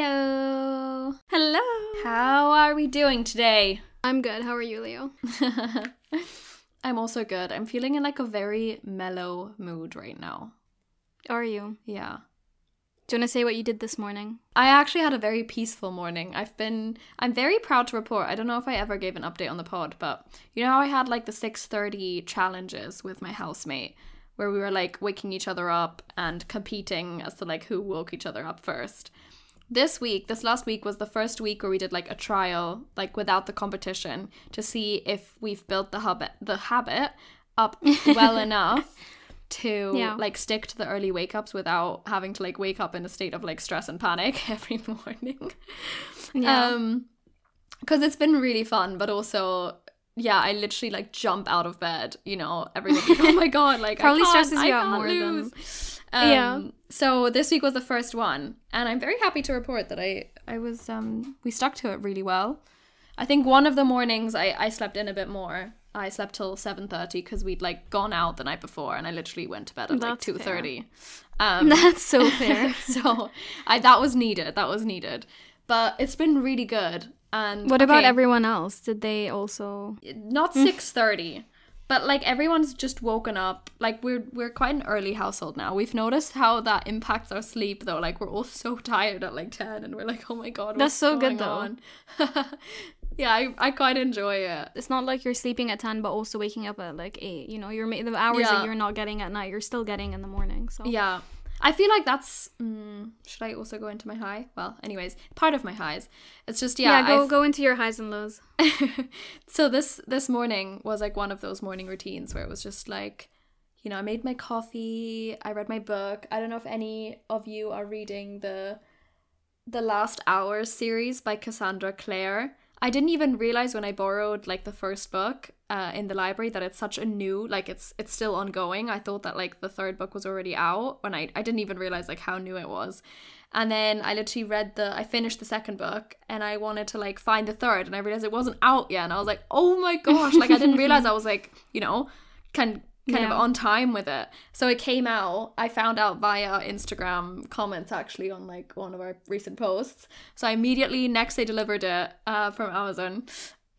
Hello. Hello. How are we doing today? I'm good. How are you, Leo? I'm also good. I'm feeling in like a very mellow mood right now. Are you? Yeah. Do you want to say what you did this morning? I actually had a very peaceful morning. I've been I'm very proud to report. I don't know if I ever gave an update on the pod, but you know how I had like the 6:30 challenges with my housemate where we were like waking each other up and competing as to like who woke each other up first. This week, this last week was the first week where we did like a trial, like without the competition, to see if we've built the habit, the habit up well enough to Yeah. like stick to the early wake ups without having to like wake up in a state of like stress and panic every morning. Yeah. Um, because it's been really fun, but also. Yeah, I literally like jump out of bed, you know, every Like, oh my god, like I Probably stresses I you out more than- lose. Um, Yeah. So this week was the first one, and I'm very happy to report that I I was um we stuck to it really well. I think one of the mornings I I slept in a bit more. I slept till seven thirty because we'd like gone out the night before, and I literally went to bed at like That's two fair. thirty. Um, That's so fair. so I that was needed. That was needed. But it's been really good. And what about everyone else? Did they also? Not six thirty. But like everyone's just woken up. Like we're we're quite an early household now. We've noticed how that impacts our sleep though. Like we're all so tired at like ten, and we're like, oh my god, That's so good, on?" yeah, I I quite enjoy it. It's not like you're sleeping at ten, but also waking up at like eight. You know, you're the hours Yeah. that you're not getting at night, you're still getting in the morning. So Yeah. I feel like that's. Mm, should I also go into my high? Well, anyways, part of my highs. It's just yeah. yeah, go I've- go into your highs and lows. so this this morning was like one of those morning routines where it was just like you know i made my coffee i read my book i don't know if any of you are reading the the last hours series by cassandra clare i didn't even realize when i borrowed like the first book uh, in the library that it's such a new like it's it's still ongoing. I thought that like the third book was already out when i i didn't even realize like how new it was. And then I literally read the I finished the second book and I wanted to like find the third and I realized it wasn't out yet and I was like, "Oh my gosh, like I didn't realize I was like, you know, kind kind of on time with it." So it came out. I found out via Instagram comments actually on like one of our recent posts. So I immediately next day delivered it uh, from Amazon.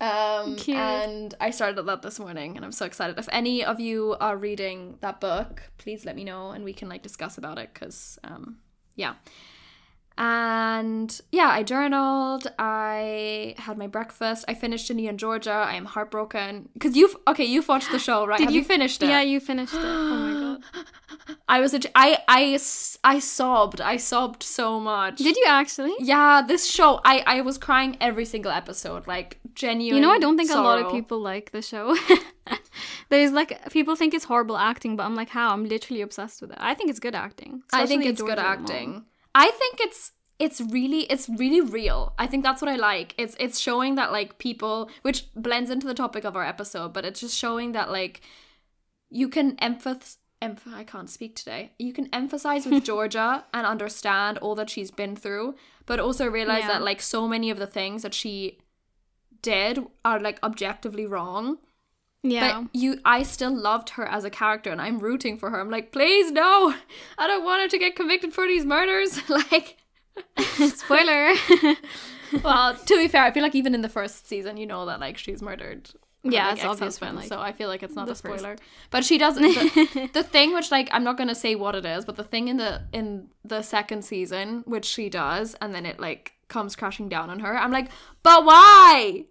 Um, Cute. and I started that this morning and I'm so excited. If any of you are reading that book, please let me know and we can like discuss about it because um yeah. And yeah, I journaled. I had my breakfast. I finished Ginny and Georgia. I am heartbroken because you've okay. You've watched the show, right? Did Have you, finished it? Yeah, you finished it. Oh my god. I was. A, I I I sobbed. I sobbed so much. Did you actually? Yeah, this show. I I was crying every single episode. Like genuine. You know, I don't think a lot of people like the show. There's like people think it's horrible acting, but I'm like, how? I'm literally obsessed with it. I think it's good acting. I think it's good acting. mom. I think it's it's really it's really real. I think that's what I like. It's it's showing that like people which blends into the topic of our episode, but it's just showing that like you can emph- I can't speak today. You can emphasize with Georgia and understand all that she's been through, but also realize Yeah. that like so many of the things that she did are like objectively wrong. Yeah. But you, I still loved her as a character, and I'm rooting for her. I'm like, please no, I don't want her to get convicted for these murders. like, Spoiler. well, to be fair, I feel like even in the first season, you know that like she's murdered. Yeah, like, it's obvious ex-husband, like, so I feel like it's not a first- spoiler. But she doesn't. The, the thing which like I'm not gonna say what it is, but the thing in the in the second season which she does, and then it like comes crashing down on her. I'm like, but why?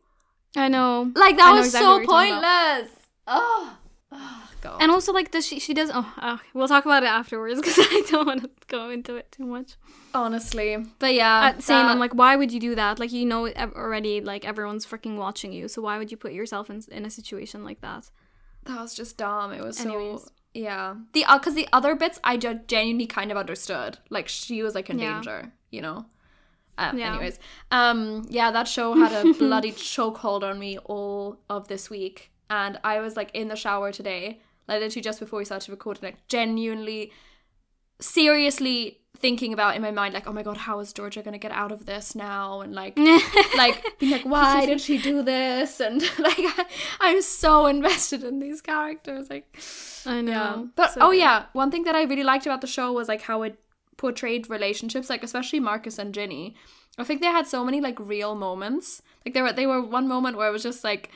I know. Like that know was exactly so what you're talking about. pointless. Oh. oh God. And also, like, does she? She does. Oh, uh, we'll talk about it afterwards because I don't want to go into it too much. honestly, but yeah, Uh, same. that- I'm like, why would you do that? Like, you know, already. Like, everyone's freaking watching you. So why would you put yourself in in a situation like that? that was just dumb. It was so yeah. The because the other bits I genuinely kind of understood. Like she was like in Yeah. danger, you know. Uh, Yeah. Anyways, um, yeah, that show had a bloody chokehold on me all of this week, and I was like in the shower today, like literally just before we started recording, like genuinely, seriously thinking about in my mind, like, oh my god, how is Georgia gonna get out of this now? And like, like being like, why did she do this? And like, I, I'm so invested in these characters, like. I know. Yeah. But So oh good. yeah, one thing that I really liked about the show was like how it portrayed relationships, like especially Marcus and Ginny. I think they had so many like real moments. Like they were they were one moment where it was just like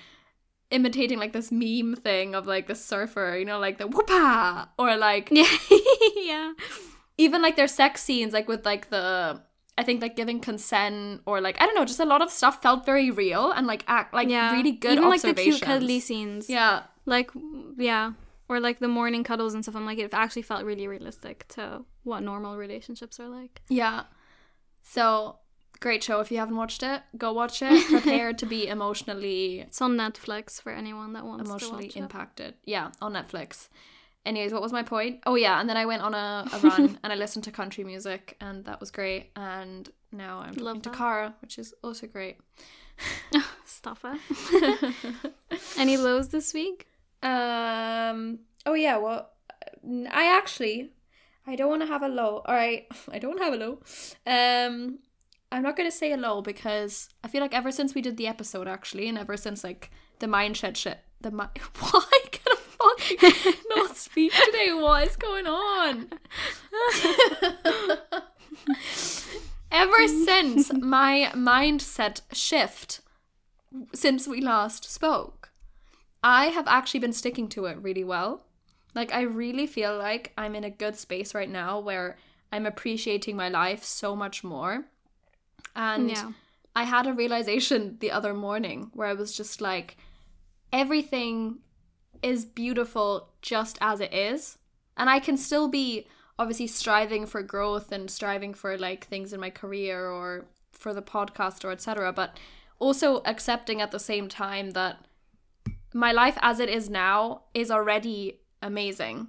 imitating like this meme thing of like the surfer, you know, like the whoopah or like Yeah. yeah. even like their sex scenes like with like the I think like giving consent or like I don't know, just a lot of stuff felt very real and like act like Yeah. really good Even like the cute cuddly scenes. yeah. Like, yeah. Or like the morning cuddles and stuff. I'm like, it actually felt really realistic to what normal relationships are like. Yeah. So great show. If you haven't watched it, go watch it. Prepare to be emotionally It's on Netflix for anyone that wants emotionally to watch impacted. Yeah, on Netflix. Anyways, what was my point? Oh yeah, and then I went on a, a run and I listened to country music and that was great. And now I'm talking Love to that. Cara, which is also great. it. Stop it. Any lows this week? Um. Oh yeah. Well, I actually, I don't want to have a low. All right, I don't have a low. Um, I'm not gonna say a low because I feel like ever since we did the episode, actually, and ever since like the mindshed shit, the mi- why can I fucking not speak today? What is going on? ever since my mindset shift since we last spoke. I have actually been sticking to it really well. Like, I really feel like I'm in a good space right now where I'm appreciating my life so much more. And Yeah. I had a realization the other morning where I was just like, everything is beautiful just as it is. And I can still be obviously striving for growth and striving for like things in my career or for the podcast or etc. But also accepting at the same time that my life as it is now is already amazing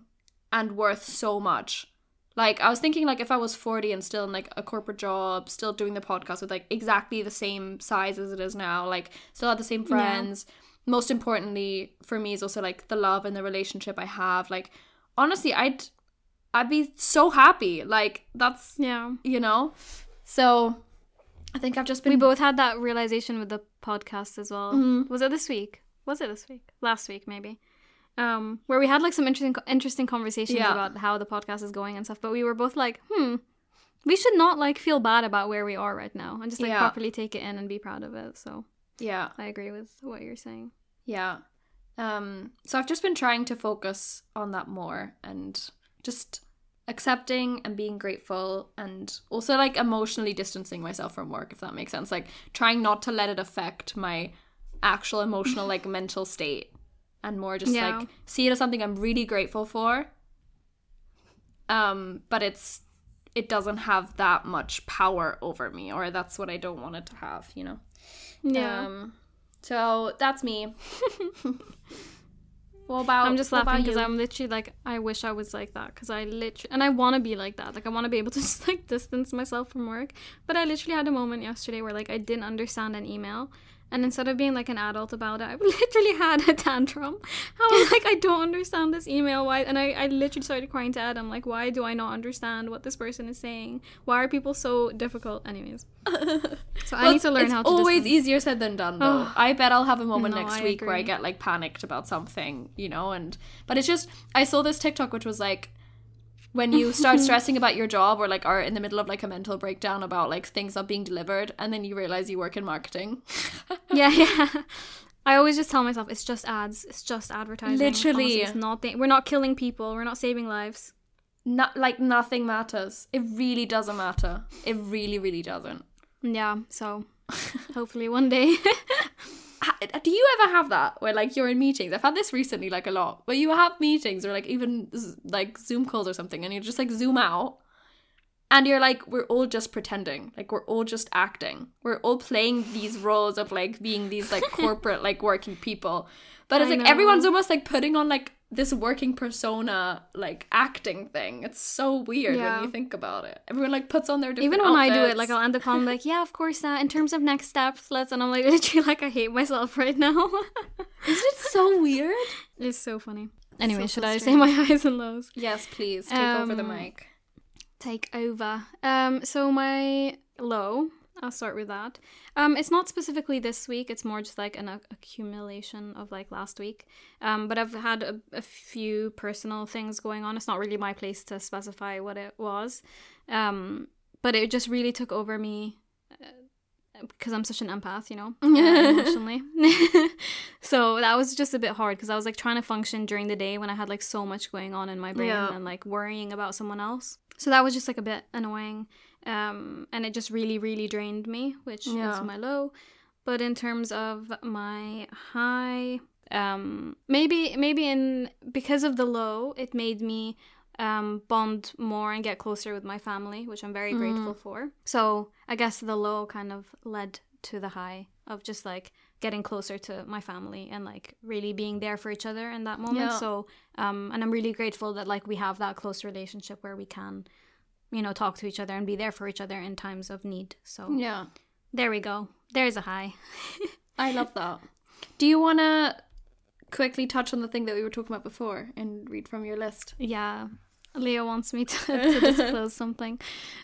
and worth so much. Like I was thinking like if I was 40 and still in like a corporate job, still doing the podcast with like exactly the same size as it is now, like still had the same friends. Most importantly for me is also like the love and the relationship I have. Like honestly, I'd I'd be so happy. Like that's Yeah. you know. So I think I've just been We both had that realization with the podcast as well. Mhm. Was it this week? Was it this week? Last week, maybe. Um, where we had like some interesting, interesting conversations Yeah. about how the podcast is going and stuff. But we were both like, hmm, we should not like feel bad about where we are right now and just like Yeah. properly take it in and be proud of it. So yeah. I agree with what you're saying. Yeah. Um so I've just been trying to focus on that more and just accepting and being grateful and also like emotionally distancing myself from work if that makes sense. Like trying not to let it affect my actual emotional like mental state and more just Yeah. like see it as something I'm really grateful for. Um but it's it doesn't have that much power over me or that's what I don't want it to have, you know. Yeah. Um, so that's me. what about? I'm just laughing because? I'm literally like, I wish I was like that because I literally, and I want to be like that. Like, I want to be able to just like distance myself from work. But I literally had a moment yesterday where like I didn't understand an email. And instead of being like an adult about it, I literally had a tantrum. I was like, I don't understand this email. Why? And I, I literally started crying to Ed. I'm like, why do I not understand what this person is saying? Why are people so difficult? Anyways. So I need to learn how to always distance. easier said than done though. I bet I'll have a moment No, next I week where I get like panicked about something, you know, and but it's just I saw this TikTok which was like when you start stressing about your job or like are in the middle of like a mental breakdown about like things not being delivered and then you realize you work in marketing. Yeah, yeah. I always just tell myself it's just ads. It's just advertising. Literally. Honestly, it's not. Th- we're not killing people. We're not saving lives. Not like nothing matters. It really doesn't matter. It really really doesn't. Yeah. So hopefully one day. Ha- uh, do you ever have that where like you're in meetings? I've had this recently like a lot. Where you have meetings or like even like Zoom calls or something and you just like zoom out and you're like we're all just pretending. Like we're all just acting. We're all playing these roles of like being these like corporate like working people. But it's I like know. everyone's almost like putting on like this working persona like acting thing. It's so weird Yeah. when you think about it. Everyone like puts on their different Even when I do it, like I'll end the call, I'm like, yeah, of course. Uh, in terms of next steps, let's. And I'm like, literally, like I hate myself right now. Isn't it so weird? it's so funny. Anyway, So should I say my highs and lows? Yes, please take over the Um, mic. take over. Um, so my low, I'll start with that. Um, it's not specifically this week. It's more just like an ac- accumulation of like last week. Um, but I've had a, a few personal things going on. It's not really my place to specify what it was. Um, but it just really took over me uh, because I'm such an empath, you know, uh, emotionally. so that was just a bit hard because I was like trying to function during the day when I had like so much going on in my brain Yeah. and like worrying about someone else. So that was just like a bit annoying. Um, and it just really, really drained me, which Yeah. is my low. But in terms of my high, um, maybe maybe in because of the low, it made me um, bond more and get closer with my family, which I'm very grateful for. So I guess the low kind of led to the high of just like getting closer to my family and like really being there for each other in that moment. Yeah. So um, and I'm really grateful that like we have that close relationship where we can, you know, talk to each other and be there for each other in times of need. So Yeah. there we go. There's a high. I love that. Do you want to quickly touch on the thing that we were talking about before and read from your list? Yeah. Leo wants me to, to disclose something.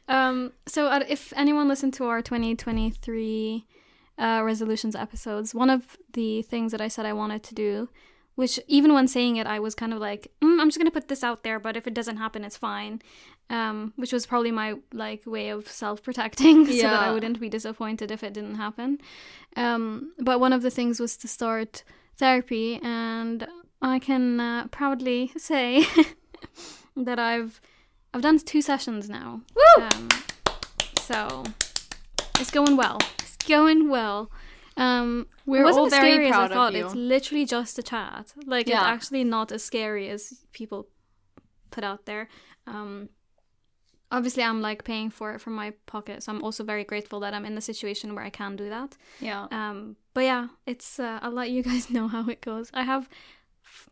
Um, so, uh, if anyone listened to our 2023 uh, resolutions episodes, one of the things that I said I wanted to do, which even when saying it, I was kind of like, mm, I'm just gonna put this out there, but if it doesn't happen, it's fine. Um, which was probably my like way of self protecting, so that I wouldn't be disappointed if it didn't happen. Um, but one of the things was to start therapy, and I can uh, proudly say that I've I've done two sessions now. Woo! Um, so it's going well. It's going well. Um, We're all as very scary as I proud of you. It's literally just a chat. Like Yeah. it's actually not as scary as people put out there. Um, obviously, I'm like paying for it from my pocket, so I'm also very grateful that I'm in the situation where I can do that. Yeah. Um, but yeah, it's. Uh, I'll let you guys know how it goes. I have.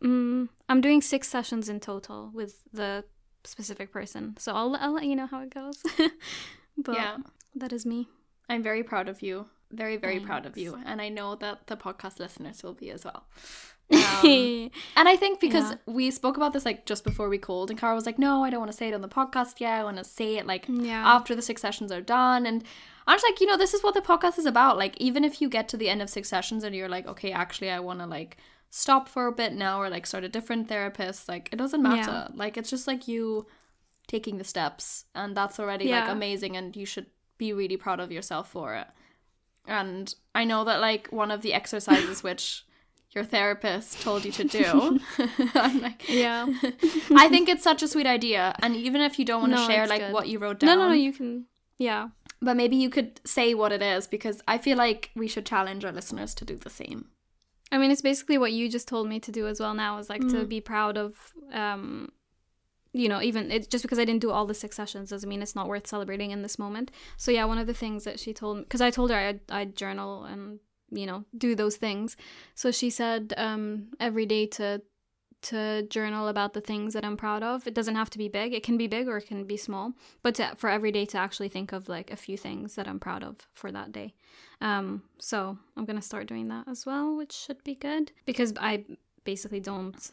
Um, I'm doing six sessions in total with the specific person, so I'll I'll let you know how it goes. but yeah. that is me. I'm very proud of you. Very, very proud of you. And I know that the podcast listeners will be as well. Um, and I think because Yeah. we spoke about this like just before we called, and Cara was like, no, I don't want to say it on the podcast yet. I want to say it like Yeah. after the six sessions are done. And I was like, you know, this is what the podcast is about. Like, even if you get to the end of six sessions and you're like, okay, actually, I want to like stop for a bit now or like start a different therapist, like, it doesn't matter. Like, it's just like you taking the steps, and that's already like amazing, and you should be really proud of yourself for it. And I know that like one of the exercises which your therapist told you to do, I'm like, yeah. I think it's such a sweet idea. And even if you don't want to No, share like good. what you wrote down, No, no, no. You can. Yeah. but maybe you could say what it is because I feel like we should challenge our listeners to do the same. I mean, it's basically what you just told me to do as well. Now is like to Mhm. be proud of, um, you know, even it just because I didn't do all the six sessions doesn't mean it's not worth celebrating in this moment. So yeah, one of the things that she told me because I told her I'd, I'd journal and you know do those things. So she said um, every day to to journal about the things that I'm proud of. It doesn't have to be big. It can be big or it can be small. But to, for every day to actually think of like a few things that I'm proud of for that day. Um, so I'm gonna start doing that as well, which should be good because I basically don't,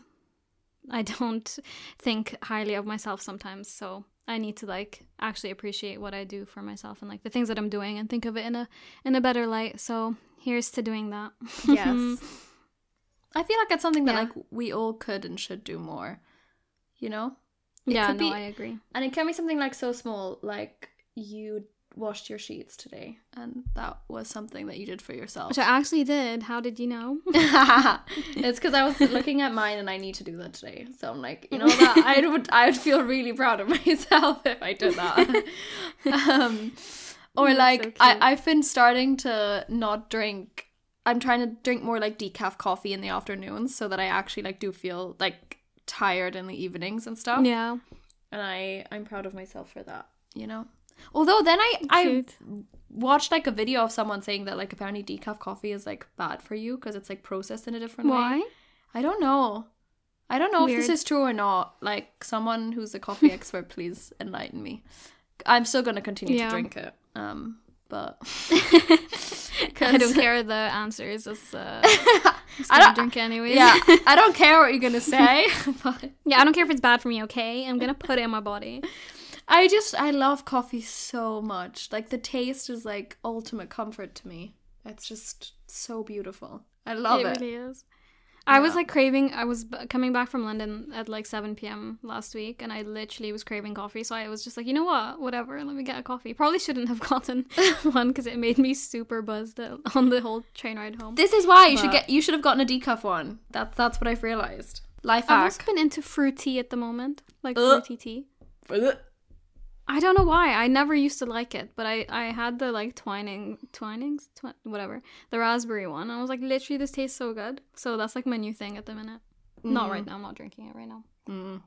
I don't think highly of myself sometimes. So I need to like actually appreciate what I do for myself and like the things that I'm doing and think of it in a in a better light. So here's to doing that. Yes. I feel like it's something that Yeah. like we all could and should do more. You know? yeah, could no, be- I agree. And it can be something like so small, like you washed your sheets today, and that was something that you did for yourself. Which I actually did. How did you know? it's because I was looking at mine and I need to do that today. So I'm like, you know that I would I would feel really proud of myself if I did that. um, or That's like cute. I I've been starting to not drink I'm trying to drink more like decaf coffee in the afternoons so that I actually like do feel like tired in the evenings and stuff. Yeah. And I I'm proud of myself for that, you know. Although then I I watched like a video of someone saying that like apparently decaf coffee is like bad for you because it's like processed in a different way. Why? I don't know. I don't know if this is true or not. Like someone who's a coffee expert, please enlighten me. I'm still gonna continue Yeah. to drink it. Um, but I don't care the answers. It's, uh, I I don't- drink it anyways. yeah, I don't care what you're gonna say. but yeah. I don't care if it's bad for me. Okay, I'm gonna put it in my body. I just I love coffee so much. Like the taste is like ultimate comfort to me. It's just so beautiful. I love it. it really is. I was like craving. I was b- coming back from London at like 7 p.m. last week, and I literally was craving coffee. So I was just like, you know what, whatever, let me get a coffee. Probably shouldn't have gotten one because it made me super buzzed uh, on the whole train ride home. This is why you should get. You should have gotten a decaf one. That's that's what I've realized. Life hack. I've also been into fruit tea at the moment, like Ugh. fruity tea. I don't know why. I never used to like it, but I I had the like twining twinings, twi- whatever, the raspberry one. I was like, literally, this tastes so good. So that's like my new thing at the minute. Not right now. I'm not drinking it right now. Mm.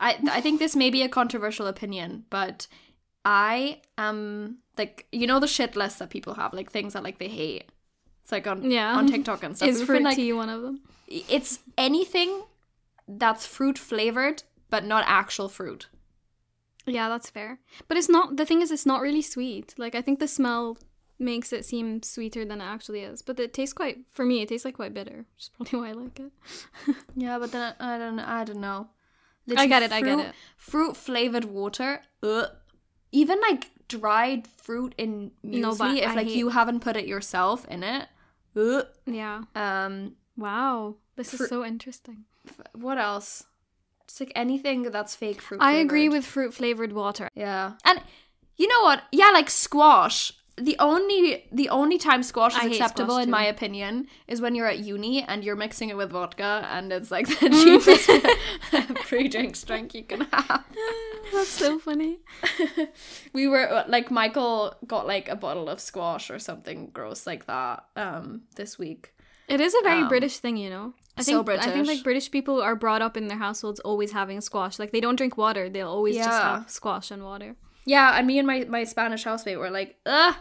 I I think this may be a controversial opinion, but I am like you know the shit list that people have, like things that like they hate. It's like on Yeah. on TikTok and stuff. Is fruit like, tea one of them? It's anything that's fruit flavored, but not actual fruit. Yeah, that's fair. But it's not. The thing is, it's not really sweet. Like I think the smell makes it seem sweeter than it actually is. But it tastes quite. For me, it tastes like quite bitter, which is probably why I like it. Yeah, but then I, I don't I don't know. I get it, I get it. Fruit flavored water. Ugh. Even like dried fruit in muesli, No, if I like hate- you haven't put it yourself in it. Ugh. Yeah. Um, Wow. This Fru- is so interesting. what else? It's like anything that's fake fruit. I agree with fruit flavored water. Yeah, and you know what? Yeah, like squash. The only the only time squash is I acceptable, squash in my opinion, is when you're at uni and you're mixing it with vodka, and it's like the cheapest pre-drinks drink you can have. That's so funny. we were like Michael got like a bottle of squash or something gross like that um this week. It is a very Um, British thing, you know. I so think I think like British people are brought up in their households always having squash. Like they don't drink water; they'll always just have squash and water. Yeah, and me and my my Spanish housemate were like, ugh,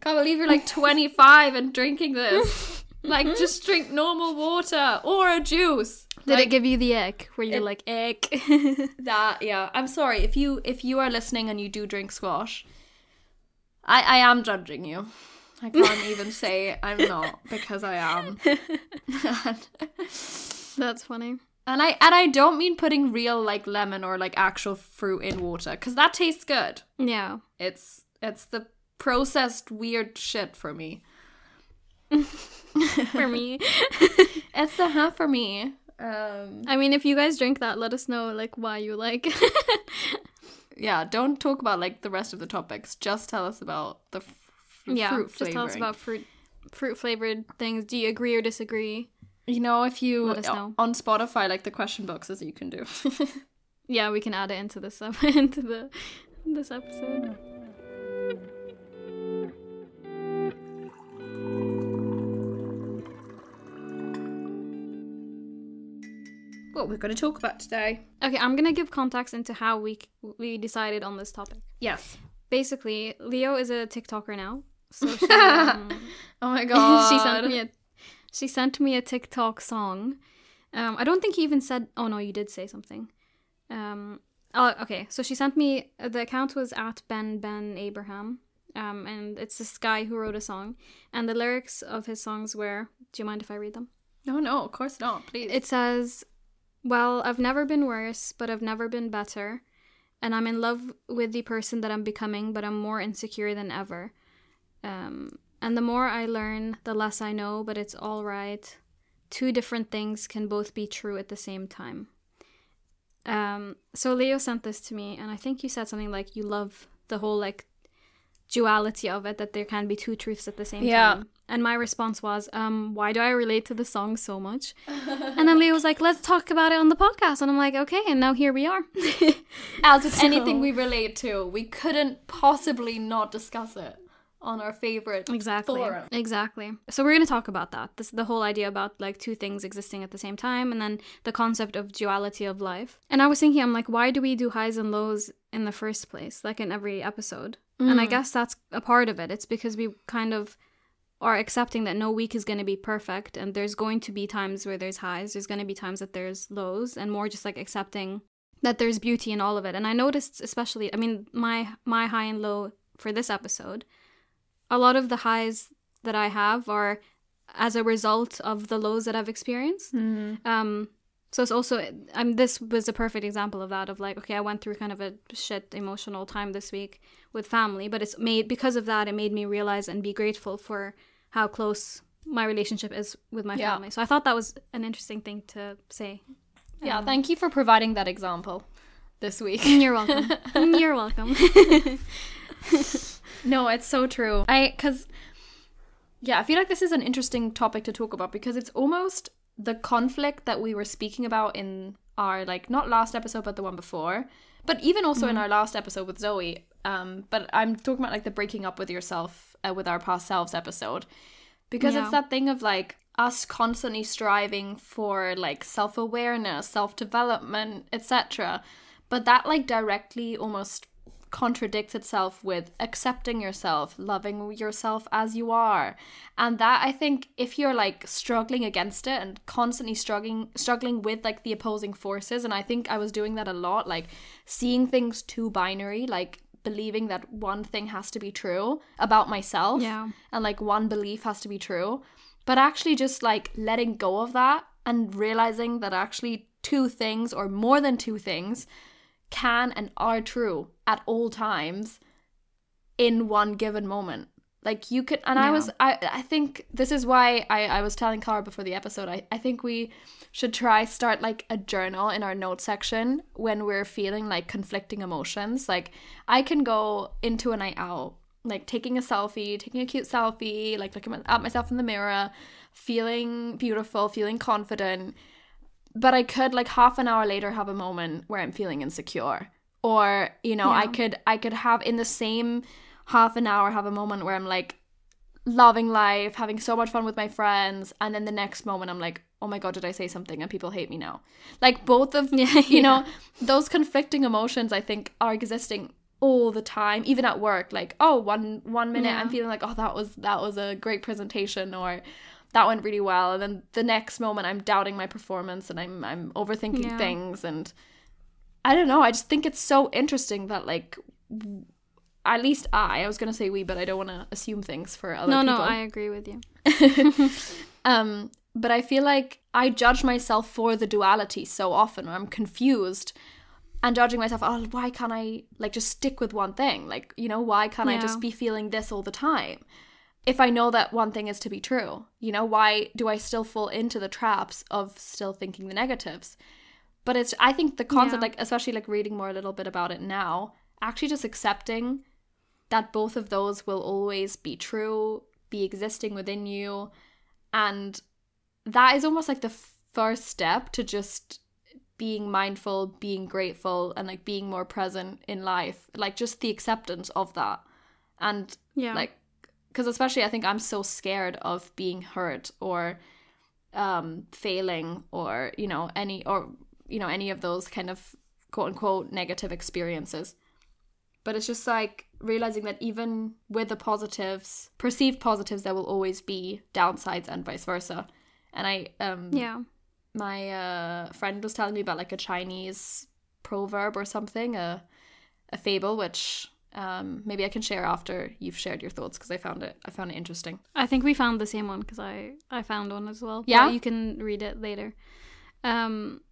can't believe you're like 25 and drinking this. like, just drink normal water or a juice. Did Like, it give you the ick? Where you're it- like ick? that? Yeah, I'm sorry if you if you are listening and you do drink squash. I I am judging you. I can't even say I'm not because I am. That's funny. And I and I don't mean putting real like lemon or like actual fruit in water because that tastes good. Yeah. It's it's the processed weird shit for me. For me, It's the half for me. Um, I mean, if you guys drink that, let us know like why you like. yeah, don't talk about like the rest of the topics. Just tell us about the f- f- yeah, fruit just tell us about fruit fruit flavored things. Do you agree or disagree? You know, if you Let us know. on Spotify, like the question boxes you can do. Yeah, we can add it into this up into the this episode. what we're going to talk about today? Okay, I'm gonna give context into how we we decided on this topic. Yes. Basically, Leo is a TikToker now, so she, um, Oh my god. she sent me a she sent me a TikTok song. Um, I don't think he even said. Oh no, you did say something. Um, oh, okay. So she sent me the account was at Ben Ben Abraham. Um, and it's this guy who wrote a song, and the lyrics of his songs were. Do you mind if I read them? No, no, of course not. Please. It says, Well, I've never been worse, but I've never been better. And I'm in love with the person that I'm becoming, but I'm more insecure than ever. Um, and the more I learn, the less I know, but it's all right. Two different things can both be true at the same time. Um, so Leo sent this to me, and I think you said something like you love the whole like duality of it, that there can be two truths at the same Yeah. time. And my response was, um, why do I relate to the song so much? And then Leo was like, let's talk about it on the podcast. And I'm like, okay. And now here we are. As with So- anything we relate to, we couldn't possibly not discuss it on our favorite exactly. forum. exactly. So we're going to talk about that. This the whole idea about like two things existing at the same time and then the concept of duality of life. And i was thinking i'm like why do we do highs and lows in the first place like in every episode? And i mm. guess that's a part of it. It's because we kind of are accepting that no week is going to be perfect and there's going to be times where there's highs there's going to be times that there's lows and more just like accepting that there's beauty in all of it. And i noticed especially i mean my my high and low for this episode a lot of the highs that I have are as a result of the lows that I've experienced. Mm-hmm. Um, so it's also, I mean, this was a perfect example of that. Of like, okay, I went through kind of a shit emotional time this week with family, but it's made because of that. It made me realize and be grateful for how close my relationship is with my Yeah. family. So I thought that was an interesting thing to say. Yeah, um, thank you for providing that example this week. You're welcome. You're welcome. No, it's so true. I cuz yeah, I feel like this is an interesting topic to talk about because it's almost the conflict that we were speaking about in our like not last episode but the one before, but even also in our last episode with Zoe. Um, but I'm talking about like the breaking up with yourself uh, with our past selves episode because Yeah. it's that thing of like us constantly striving for like self-awareness, self-development, etc. But that like directly almost contradicts itself with accepting yourself, loving yourself as you are. And that I think if you're like struggling against it and constantly struggling struggling with like the opposing forces and I think I was doing that a lot like seeing things too binary like believing that one thing has to be true about myself Yeah. and like one belief has to be true but actually just like letting go of that and realizing that actually two things or more than two things can and are true at all times in one given moment. Like you could and i was i i think this is why i i was telling Cara before the episode i i think we should try start like a journal in our note section when we're feeling like conflicting emotions. Like i can go into a night out like taking a selfie taking a cute selfie like looking at myself in the mirror feeling beautiful feeling confident. But I could like half an hour later have a moment where I'm feeling insecure or you know I could I could have in the same half an hour have a moment where I'm like loving life having so much fun with my friends and then the next moment I'm like oh my god did I say something? and people hate me now. Like both of Yeah, you know those conflicting emotions I think are existing all the time even at work. Like oh one one minute Yeah. I'm feeling like oh that was that was a great presentation or that went really well and then the next moment i'm doubting my performance and i'm i'm overthinking Yeah. things and i don't know i just think it's so interesting that like w- at least i i was going to say we but i don't want to assume things for other no, people no, no, I agree with you. um but i feel like i judge myself for the duality so often or i'm confused and judging myself oh why can't i like just stick with one thing? Like you know why can't i just be feeling this all the time? If i know that one thing is to be true you know why do i still fall into the traps of still thinking the negatives but it's i think the concept Yeah. like especially like reading more a little bit about it now actually just accepting that both of those will always be true be existing within you and that is almost like the first step to just being mindful being grateful and like being more present in life like just the acceptance of that and Yeah. like because especially i think i'm so scared of being hurt or um failing or you know any or you know any of those kind of quote unquote negative experiences but it's just like realizing that even with the positives perceived positives there will always be downsides and vice versa and i um yeah. my uh, friend was telling me about like a Chinese proverb or something, a a fable, which um, maybe I can share after you've shared your thoughts because I found it I found it interesting. I think we found the same one because I I found one as well. Yeah? you can read it later. Um,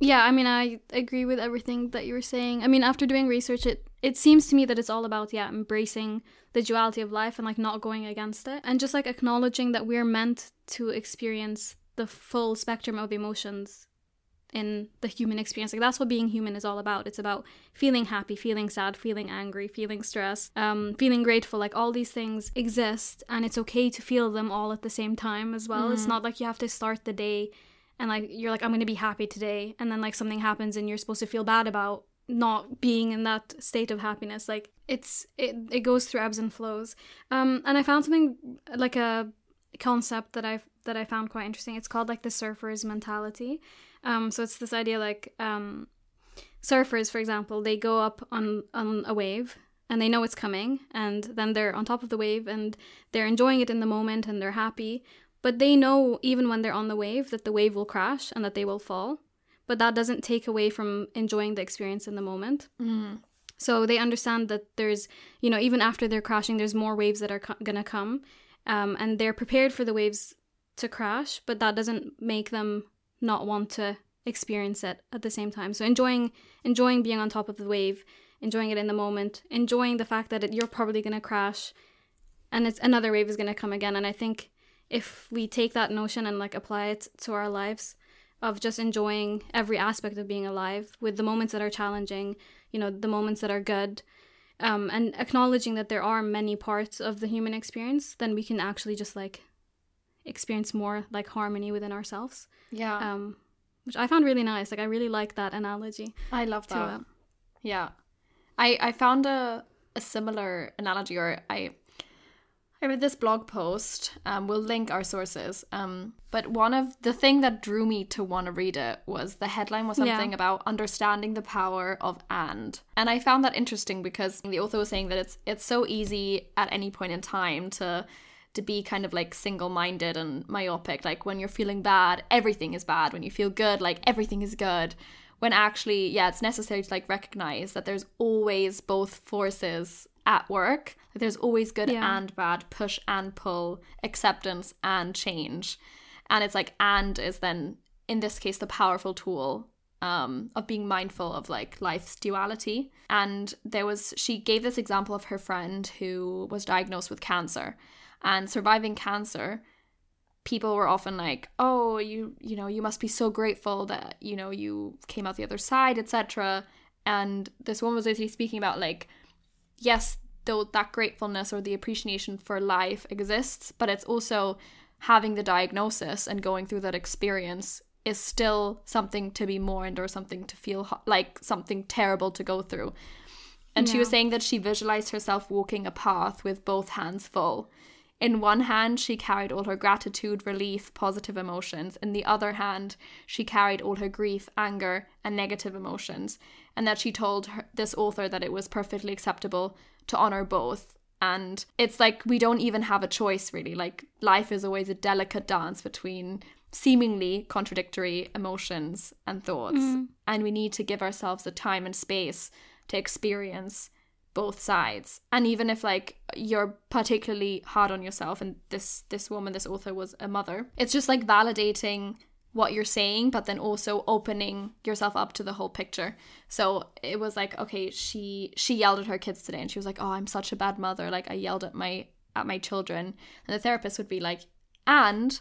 yeah, I mean I agree with everything that you were saying. I mean after doing research, it it seems to me that it's all about yeah embracing the duality of life and like not going against it and just like acknowledging that we're meant to experience the full spectrum of emotions in the human experience. Like that's what being human is all about. It's about feeling happy, feeling sad, feeling angry, feeling stressed, um, feeling grateful. Like all these things exist, and it's okay to feel them all at the same time as well. It's not like you have to start the day and like you're like I'm gonna be happy today, and then like something happens and you're supposed to feel bad about not being in that state of happiness. Like it's it, it goes through ebbs and flows. Um, and I found something like a concept that I that I found quite interesting. It's called like the surfer's mentality. Um, so it's this idea like um, surfers, for example, they go up on on a wave and they know it's coming, and then they're on top of the wave and they're enjoying it in the moment and they're happy. But they know even when they're on the wave that the wave will crash and that they will fall. But that doesn't take away from enjoying the experience in the moment. Mm. So they understand that there's, you know, even after they're crashing, there's more waves that are co- gonna come, um, and they're prepared for the waves to crash. But that doesn't make them not want to experience it at the same time. So enjoying enjoying being on top of the wave, enjoying it in the moment, enjoying the fact that it, you're probably gonna crash, and it's another wave is gonna come again. And I think if we take that notion and like apply it to our lives, of just enjoying every aspect of being alive, with the moments that are challenging you know the moments that are good um, and acknowledging that there are many parts of the human experience then we can actually just like experience more like harmony within ourselves Yeah. um, which i found really nice like i really like that analogy I love that. Yeah. I I found a a similar analogy or I I read this blog post. Um, we'll link our sources. Um, but one of the thing that drew me to want to read it was the headline was Yeah. something about understanding the power of and, and I found that interesting because the author was saying that it's it's so easy at any point in time to to be kind of like single-minded and myopic. Like when you're feeling bad, everything is bad. When you feel good, like everything is good. When actually, yeah, it's necessary to like recognize that there's always both forces at work. Like there's always good Yeah. and bad, push and pull, acceptance and change. And it's like and is then in this case the powerful tool um, of being mindful of like life's duality. And there was she gave this example of her friend who was diagnosed with cancer, and surviving cancer. People were often like, "Oh, you you know you must be so grateful that you know you came out the other side, etc." And this woman was basically speaking about like yes, though that gratefulness or the appreciation for life exists, but it's also having the diagnosis and going through that experience is still something to be mourned or something to feel ho- like something terrible to go through. And she was saying that she visualized herself walking a path with both hands full. In one hand, she carried all her gratitude, relief, positive emotions. In the other hand, she carried all her grief, anger, and negative emotions. And that she told her, this author that it was perfectly acceptable to honor both. And it's like we don't even have a choice, really. Like life is always a delicate dance between seemingly contradictory emotions and thoughts. Mm. And we need to give ourselves the time and space to experience both sides and even if like you're particularly hard on yourself and this this woman this author was a mother it's just like validating what you're saying but then also opening yourself up to the whole picture. So it was like okay she she yelled at her kids today and she was like oh i'm such a bad mother. Like i yelled at my at my children. And the therapist would be like and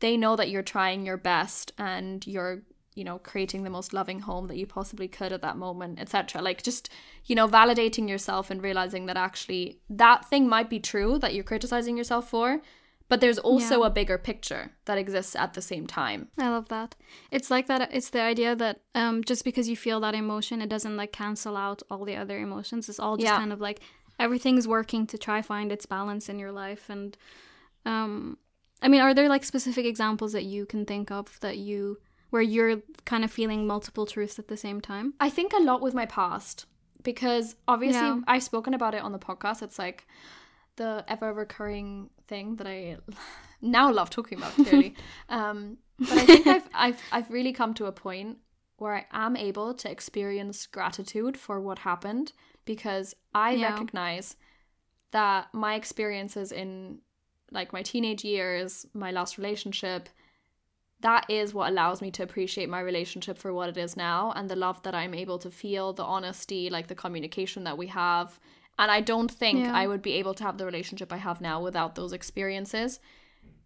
they know that you're trying your best and you're you know creating the most loving home that you possibly could at that moment etc like just you know validating yourself and realizing that actually that thing might be true that you're criticizing yourself for but there's also Yeah. a bigger picture that exists at the same time I love that. It's like that. It's the idea that um, just because you feel that emotion, it doesn't like cancel out all the other emotions. It's all just Yeah. kind of like everything's working to try find its balance in your life. And um, I mean, are there like specific examples that you can think of that you where you're kind of feeling multiple truths at the same time? I think a lot with my past because obviously Yeah. I've spoken about it on the podcast. It's like the ever recurring thing that I now love talking about clearly. um, but I think I've I've I've really come to a point where I am able to experience gratitude for what happened because I Yeah. recognize that my experiences in like my teenage years, my last relationship, that is what allows me to appreciate my relationship for what it is now and the love that I'm able to feel, the honesty, like the communication that we have. And I don't think Yeah. I would be able to have the relationship I have now without those experiences.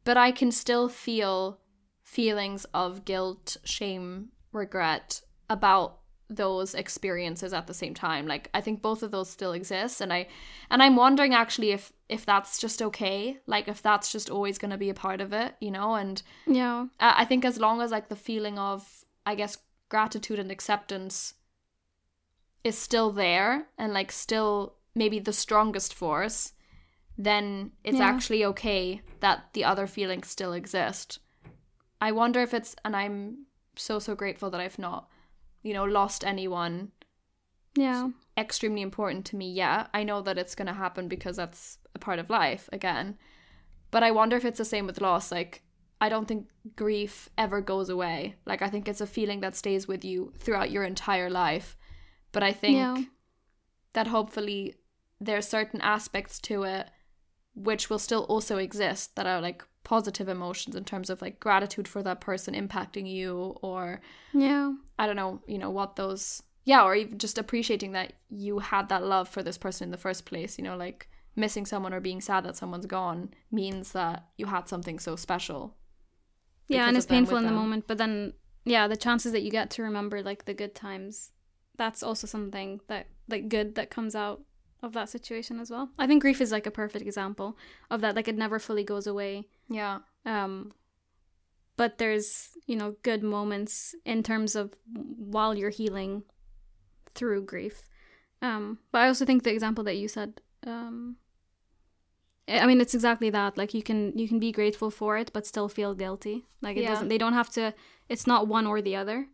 But I can still feel feelings of guilt, shame, regret about those experiences at the same time like i think both of those still exist and i and i'm wondering actually if if that's just okay like if that's just always going to be a part of it you know and Yeah. I I think as long as like the feeling of I guess gratitude and acceptance is still there and like still maybe the strongest force, then it's Yeah. actually okay that the other feelings still exist. I wonder if it's, and I'm so, so grateful that I've not, you know, lost anyone Yeah. extremely important to me Yeah. I know that it's going to happen because that's a part of life again. But I wonder if it's the same with loss. Like, I don't think grief ever goes away. Like, I think it's a feeling that stays with you throughout your entire life. But I think Yeah. that hopefully there's certain aspects to it which will still also exist that are like positive emotions in terms of like gratitude for that person impacting you or Yeah. I don't know, you know, what those yeah, or even just appreciating that you had that love for this person in the first place, you know, like missing someone or being sad that someone's gone means that you had something so special. Yeah, and it's painful in the moment, but then yeah, the chances that you get to remember like the good times, that's also something that like good that comes out of that situation as well. I think grief is like a perfect example of that. Like it never fully goes away. Yeah. Um but there's, you know, good moments in terms of while you're healing through grief. Um but I also think the example that you said um I mean, it's exactly that. Like you can you can be grateful for it, but still feel guilty. Like it Yeah. doesn't. They don't have to. It's not one or the other,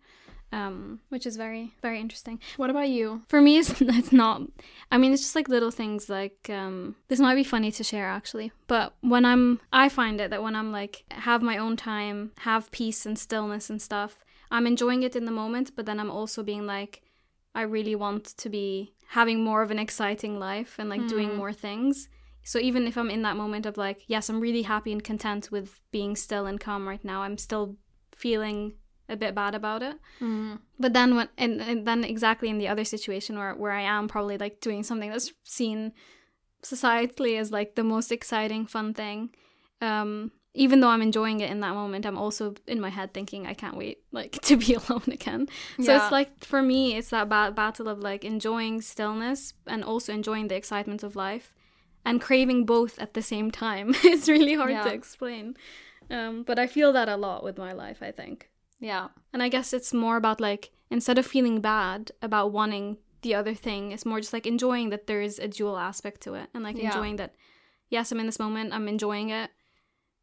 um, which is very very interesting. What about you? For me, it's it's not. I mean, it's just like little things. Like um, this might be funny to share actually, but when I'm, I find it that when I'm like have my own time, have peace and stillness and stuff, I'm enjoying it in the moment. But then I'm also being like, I really want to be having more of an exciting life and like doing more things. So even if I'm in that moment of like, yes, I'm really happy and content with being still and calm right now, I'm still feeling a bit bad about it. But then when and, and then exactly in the other situation where where I am probably like doing something that's seen societally as like the most exciting fun thing. Um even though I'm enjoying it in that moment, I'm also in my head thinking I can't wait like to be alone again. So Yeah. it's like for me it's that ba- battle of like enjoying stillness and also enjoying the excitement of life and craving both at the same time. it's really hard to explain. Um but I feel that a lot with my life, I think. Yeah. And I guess it's more about like instead of feeling bad about wanting the other thing, it's more just like enjoying that there is a dual aspect to it and like Yeah. enjoying that yes, I'm in this moment, I'm enjoying it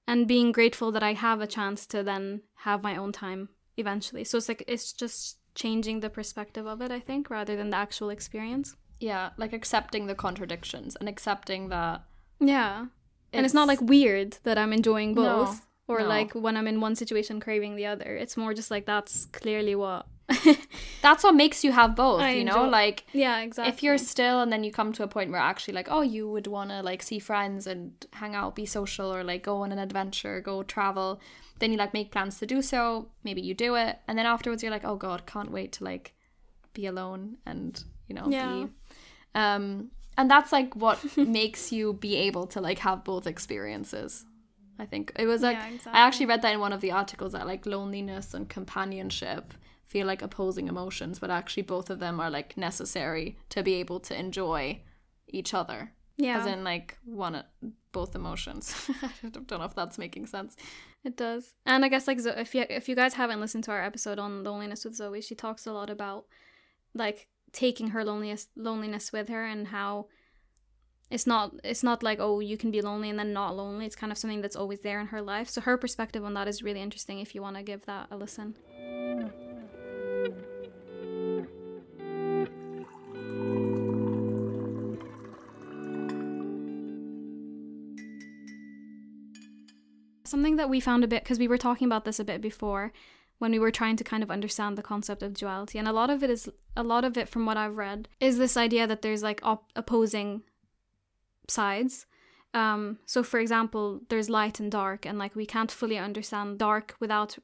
and being grateful that I have a chance to then have my own time eventually. So it's like it's just changing the perspective of it, I think, rather than the actual experience. Yeah, like accepting the contradictions and accepting that Yeah. and it's not like weird that I'm enjoying No, both or no. like when I'm in one situation craving the other. It's more just like that's clearly what that's what makes you have both, I you know? enjoy- Like Yeah, exactly. if you're still and then you come to a point where actually like oh you would want to like see friends and hang out be social or like go on an adventure go travel then you like make plans to do so maybe you do it and then afterwards you're like oh god can't wait to like be alone and you know Yeah. be um and that's like what makes you be able to like have both experiences i think. It was like Yeah, i actually read that in one of the articles that like loneliness and companionship feel like opposing emotions but actually both of them are like necessary to be able to enjoy each other. Yeah, as in like one both emotions. I don't know if that's making sense. It does. And I guess like Zo- if you if you guys haven't listened to our episode on loneliness with Zoe, she talks a lot about like taking her loneliness loneliness with her and how it's not it's not like oh you can be lonely and then not lonely. It's kind of something that's always there in her life. So her perspective on that is really interesting. If you want to give that a listen. Something that we found a bit because we were talking about this a bit before when we were trying to kind of understand the concept of duality and a lot of it is a lot of it from what I've read is this idea that there's like op- opposing sides. Um so for example, there's light and dark and like we can't fully understand dark without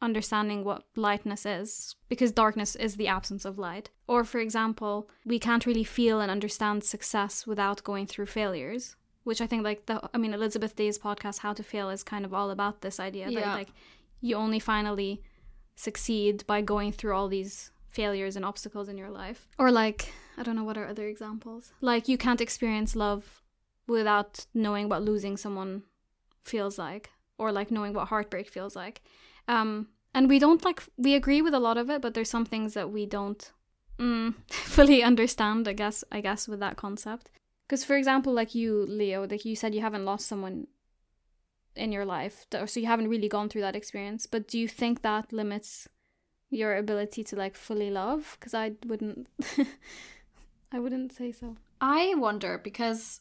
understanding what lightness is because darkness is the absence of light. Or for example, we can't really feel and understand success without going through failures which I think like the I mean Elizabeth Day's podcast How to Fail is kind of all about this idea that like you only finally succeed by going through all these failures and obstacles in your life. Or like I don't know what are other examples. Like you can't experience love without knowing what losing someone feels like or like knowing what heartbreak feels like. Um and we don't like we agree with a lot of it but there's some things that we don't mm, fully understand. I guess. I guess with that concept, because for example, like you, Leo, like you said, you haven't lost someone in your life, so you haven't really gone through that experience. But do you think that limits your ability to like fully love? Because I wouldn't. I wouldn't say so. I wonder because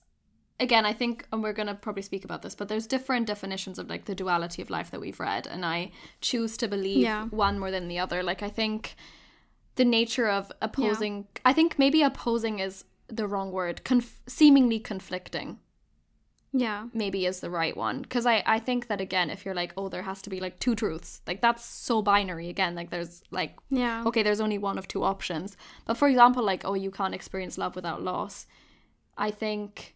again, I think, and we're going to probably speak about this, but there's different definitions of like the duality of life that we've read, and I choose to believe Yeah. one more than the other. Like, I think the nature of opposing, I think maybe opposing is the wrong word, conf- seemingly conflicting Yeah. maybe is the right one. Because I, I think that again if you're like oh there has to be like two truths like that's so binary again like there's like Yeah. okay there's only one of two options. But for example like oh you can't experience love without loss. I think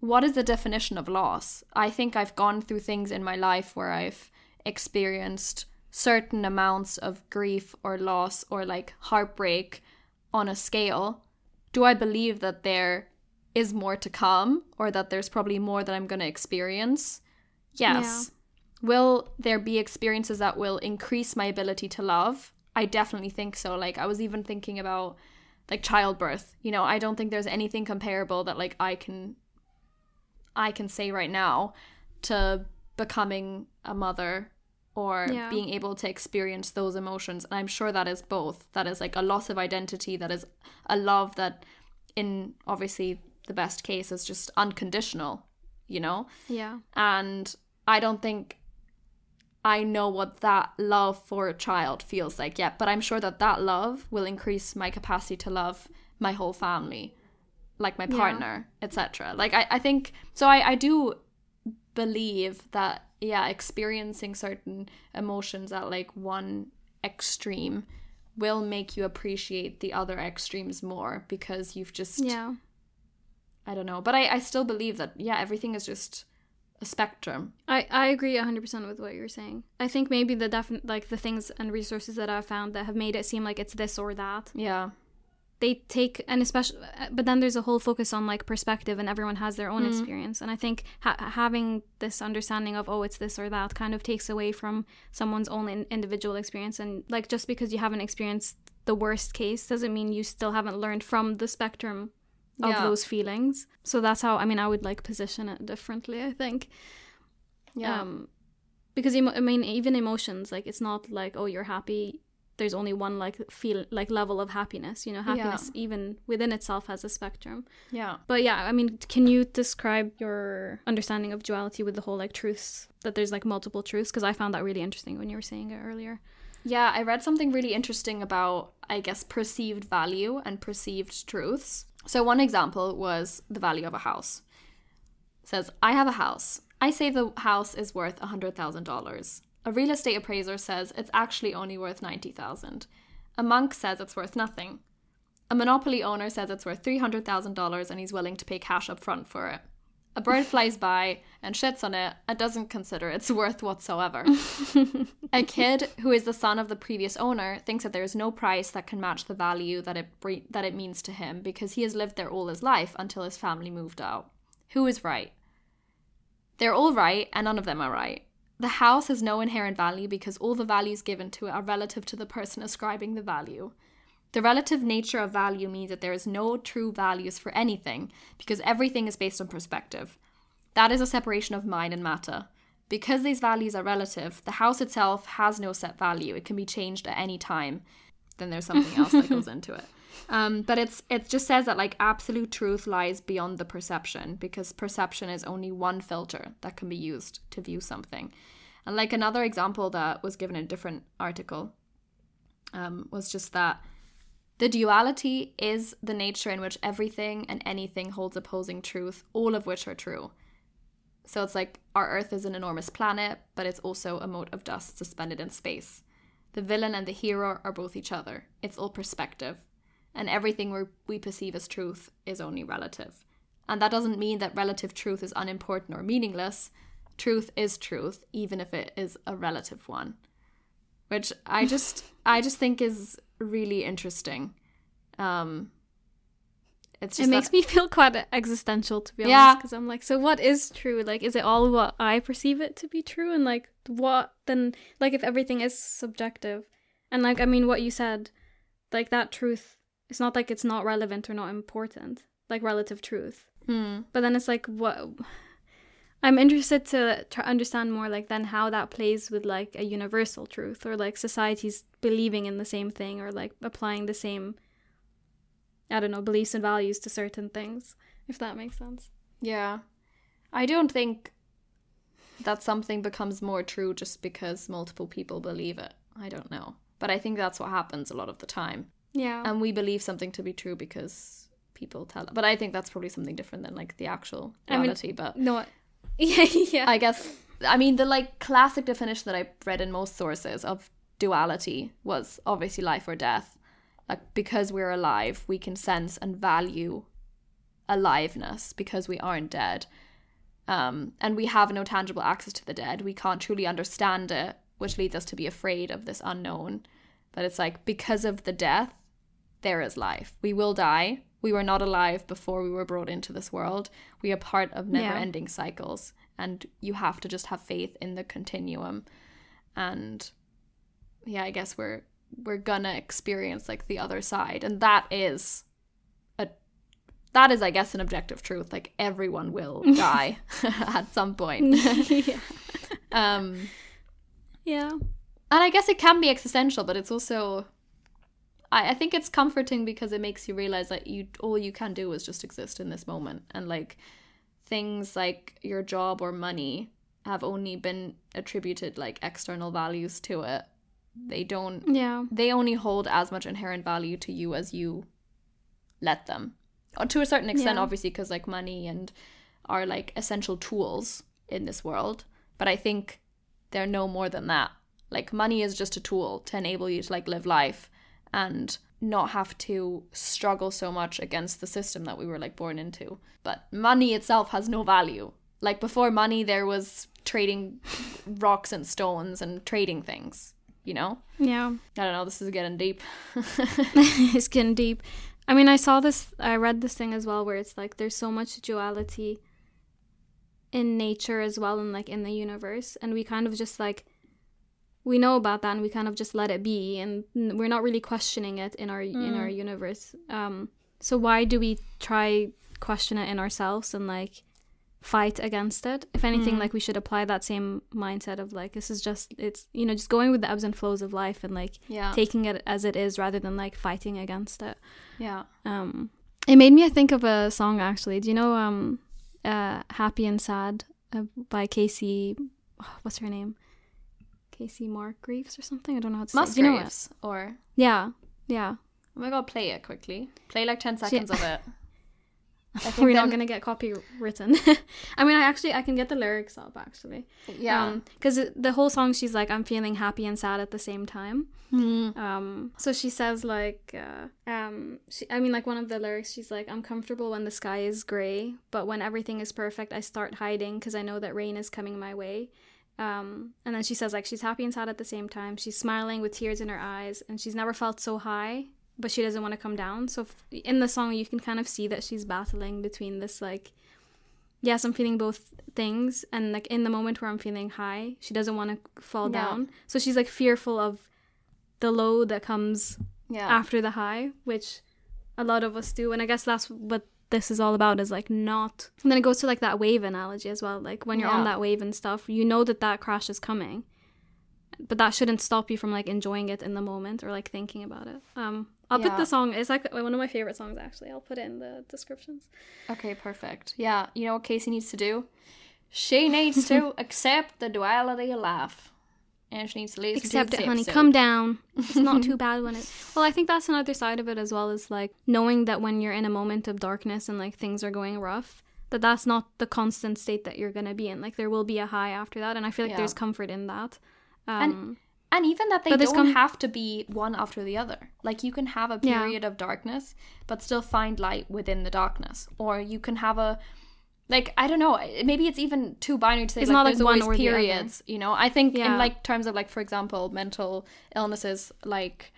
what is the definition of loss? I think i've gone through things in my life where i've experienced certain amounts of grief or loss or like heartbreak on a scale. Do i believe that there is more to come or that there's probably more that i'm going to experience. Yes. Will there be experiences that will increase my ability to love? I definitely think so. Like i was even thinking about like childbirth. You know i don't think there's anything comparable that like i can i can say right now to becoming a mother or Yeah. being able to experience those emotions. And i'm sure that is both. That is like a loss of identity that is a love that in obviously the best case is just unconditional you know Yeah. and I don't think I know what that love for a child feels like yet, but I'm sure that that love will increase my capacity to love my whole family, like my Yeah. partner, etc. Like I, I think so. I, I do believe that yeah, experiencing certain emotions at like one extreme will make you appreciate the other extremes more because you've just Yeah. I don't know. But I, I still believe that yeah, everything is just a spectrum. I, I agree 100% with what you're saying. I think maybe the defin- like the things and resources that I've found that have made it seem like it's this or that. Yeah. They take and especially but then there's a whole focus on like perspective and everyone has their own Mhm. experience and I think ha- having this understanding of oh it's this or that kind of takes away from someone's own in- individual experience and like just because you haven't experienced the worst case doesn't mean you still haven't learned from the spectrum of Yeah. those feelings. So that's how I mean I would like position it differently, I think. Yeah. Um, because emo- I mean, even emotions, like it's not like oh you're happy. There's only one like feel like level of happiness. You know, happiness even within itself has a spectrum. yeah. But yeah, I mean, can you describe your understanding of duality with the whole like truths that there's like multiple truths? Because I found that really interesting when you were saying it earlier. Yeah, I read something really interesting about, I guess, perceived value and perceived truths. So, one example was the value of a house. It says, I have a house. I say the house is worth $100,000. A real estate appraiser says it's actually only worth 90000 A monk says it's worth nothing. A monopoly owner says it's worth $300,000 and he's willing to pay cash up front for it. A bird flies by and shits on it and doesn't consider it's worth whatsoever. A kid who is the son of the previous owner thinks that there is no price that can match the value that it bre- that it means to him because he has lived there all his life until his family moved out. Who is right? They're all right and none of them are right. The house has no inherent value because all the values given to it are relative to the person ascribing the value. The relative nature of value means that there is no true values for anything because everything is based on perspective. That is a separation of mind and matter. Because these values are relative, the house itself has no set value. It can be changed at any time. Then there's something else that goes into it. Um, but it's it just says that like absolute truth lies beyond the perception because perception is only one filter that can be used to view something. And like another example that was given in a different article um, was just that the duality is the nature in which everything and anything holds opposing truth, all of which are true. So it's like our Earth is an enormous planet, but it's also a mote of dust suspended in space. The villain and the hero are both each other. It's all perspective. And everything we perceive as truth is only relative. And that doesn't mean that relative truth is unimportant or meaningless. Truth is truth, even if it is a relative one. Which I just I just think is really interesting. Um it's just it makes that- me feel quite existential to be Yeah. honest because i'm like so what is true like is it all what i perceive it to be true and like what then like if everything is subjective and like i mean what you said like that truth it's not like it's not relevant or not important, like relative truth. Hmm. But then it's like what I'm interested to try understand more like then how that plays with like a universal truth or like societies believing in the same thing or like applying the same I don't know, beliefs and values to certain things, if that makes sense. Yeah. I don't think that something becomes more true just because multiple people believe it. I don't know. But I think that's what happens a lot of the time. Yeah. And we believe something to be true because people tell us But I think that's probably something different than like the actual I mean- reality. but no. Yeah, yeah. I guess I mean the like classic definition that I read in most sources of duality was obviously life or death. Like because we're alive, we can sense and value aliveness because we aren't dead. Um, and we have no tangible access to the dead. We can't truly understand it, which leads us to be afraid of this unknown. But it's like because of the death, there is life. We will die. We were not alive before we were brought into this world. We are part of never ending cycles. And you have to just have faith in the continuum. And yeah, I guess we're we're gonna experience like the other side. And that is a that is, I guess, an objective truth. Like everyone will die at some point. yeah. um Yeah. and I guess it can be existential, but it's also I, I think it's comforting because it makes you realize that you all you can do is just exist in this moment. And like things like your job or money have only been attributed like external values to it. They don't Yeah. they only hold as much inherent value to you as you let them. Or to a certain extent, Yeah. obviously, because like money and are like essential tools in this world. But I think they're no more than that. Like money is just a tool to enable you to like live life and not have to struggle so much against the system that we were like born into. But money itself has no value. Like before money there was trading rocks and stones and trading things, you know? Yeah. I don't know, this is getting deep. it's getting deep. I mean, I saw this, I read this thing as well where it's like there's so much duality in nature as well and like in the universe. And we kind of just like, we know about that and we kind of just let it be and we're not really questioning it in our in our universe. Um so why do we try question it in ourselves and like fight against it? If anything like we should apply that same mindset of like this is just it's you know just going with the ebbs and flows of life and like Yeah. taking it as it is rather than like fighting against it. Yeah. um it made me think of a song actually. Do you know um uh happy and sad uh, by Kacey what's her name Kacey mark greaves or something i don't know how to say it. Do you know it? Or yeah yeah oh my god, play it quickly. Play like ten seconds of it. We're not gonna get copywritten i mean i actually i can get the lyrics up actually Yeah. because the whole song she's like i'm feeling happy and sad at the same time Hmm. um so she says like uh, um she, i mean like one of the lyrics she's like i'm comfortable when the sky is gray but when everything is perfect i start hiding because i know that rain is coming my way um and then she says like she's happy and sad at the same time she's smiling with tears in her eyes and she's never felt so high but she doesn't want to come down so f- in the song you can kind of see that she's battling between this like yes i'm feeling both things and like in the moment where i'm feeling high she doesn't want to fall Yeah. down so she's like fearful of the low that comes yeah. after the high which a lot of us do and i guess that's what this is all about is like not and then it goes to like that wave analogy as well like when you're on that wave and stuff you know that that crash is coming but that shouldn't stop you from like enjoying it in the moment or like thinking about it um i'll put the song it's like one of my favorite songs actually i'll put it in the descriptions Okay, perfect. Yeah, you know what Kacey needs to do? She needs to accept the duality of life. And she needs to listen accept to it honey episode. come down it's not too bad when it well i think that's another side of it as well is like knowing that when you're in a moment of darkness and like things are going rough that that's not the constant state that you're going to be in like there will be a high after that and i feel like Yeah. there's comfort in that um And- And even that they don't com- have to be one after the other. Like you can have a Yeah. period of darkness, but still find light within the darkness. Or you can have a like I don't know. Maybe it's even too binary to say It's like not, there's like, one always or periods. You know, I think Yeah. in like terms of like for example mental illnesses like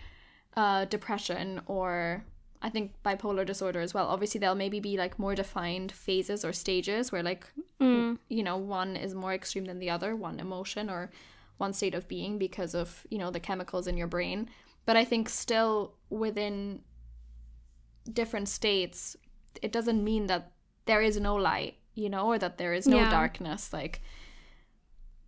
uh, depression or I think bipolar disorder as well. Obviously, there'll maybe be like more defined phases or stages where like mm, you know one is more extreme than the other one emotion or one state of being because of you know the chemicals in your brain but i think still within different states, it doesn't mean that there is no light, you know, or that there is no Yeah. darkness. Like,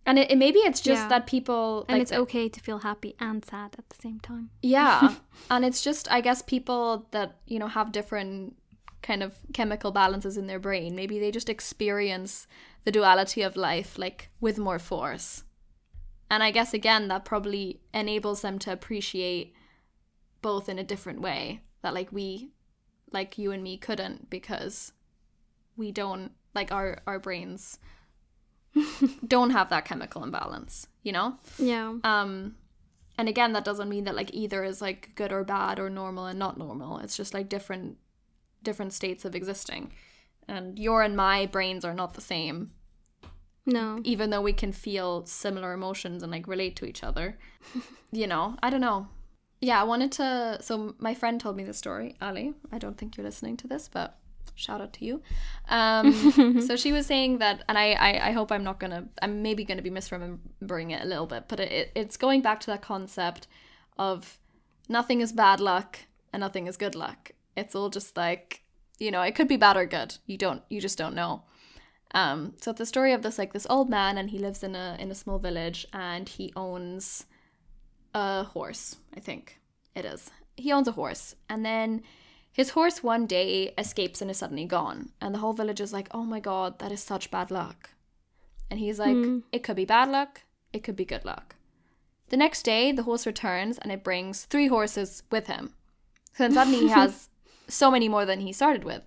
and it, it maybe it's just Yeah. that people and like, it's okay to feel happy and sad at the same time. yeah, and it's just I guess people that you know have different kind of chemical balances in their brain. Maybe they just experience the duality of life like with more force. And I guess again that probably enables them to appreciate both in a different way that like we like you and me couldn't because we don't like our our brains don't have that chemical imbalance, you know? Yeah. Um and again that doesn't mean that like either is like good or bad or normal and not normal. It's just like different different states of existing. And your and my brains are not the same, No. even though we can feel similar emotions and like relate to each other. you know, I don't know. Yeah, I wanted to so my friend told me the story, Ali. I don't think you're listening to this, but shout out to you. Um so she was saying that and I, I I hope I'm not gonna I'm maybe gonna be misremembering it a little bit, but it, it it's going back to that concept of nothing is bad luck and nothing is good luck. It's all just like you know, it could be bad or good. You don't you just don't know. Um, so it's the story of this like this old man and he lives in a in a small village and he owns a horse, I think it is. He owns a horse. And then his horse one day escapes and is suddenly gone. And the whole village is like, oh my god, that is such bad luck. And he's like, Hmm. it could be bad luck, it could be good luck. The next day, the horse returns and it brings three horses with him. So then suddenly he has so many more than he started with.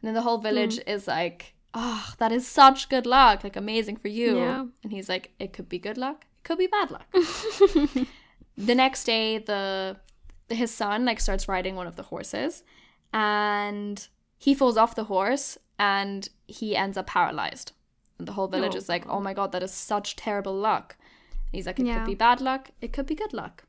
And then the whole village is like, oh, that is such good luck. Like, amazing for you. Yeah. And he's like, it could be good luck, it could be bad luck. the next day, the his son like starts riding one of the horses and he falls off the horse and he ends up paralyzed. And the whole village Oh, is like, oh my god, that is such terrible luck. And he's like, it Yeah. could be bad luck, it could be good luck.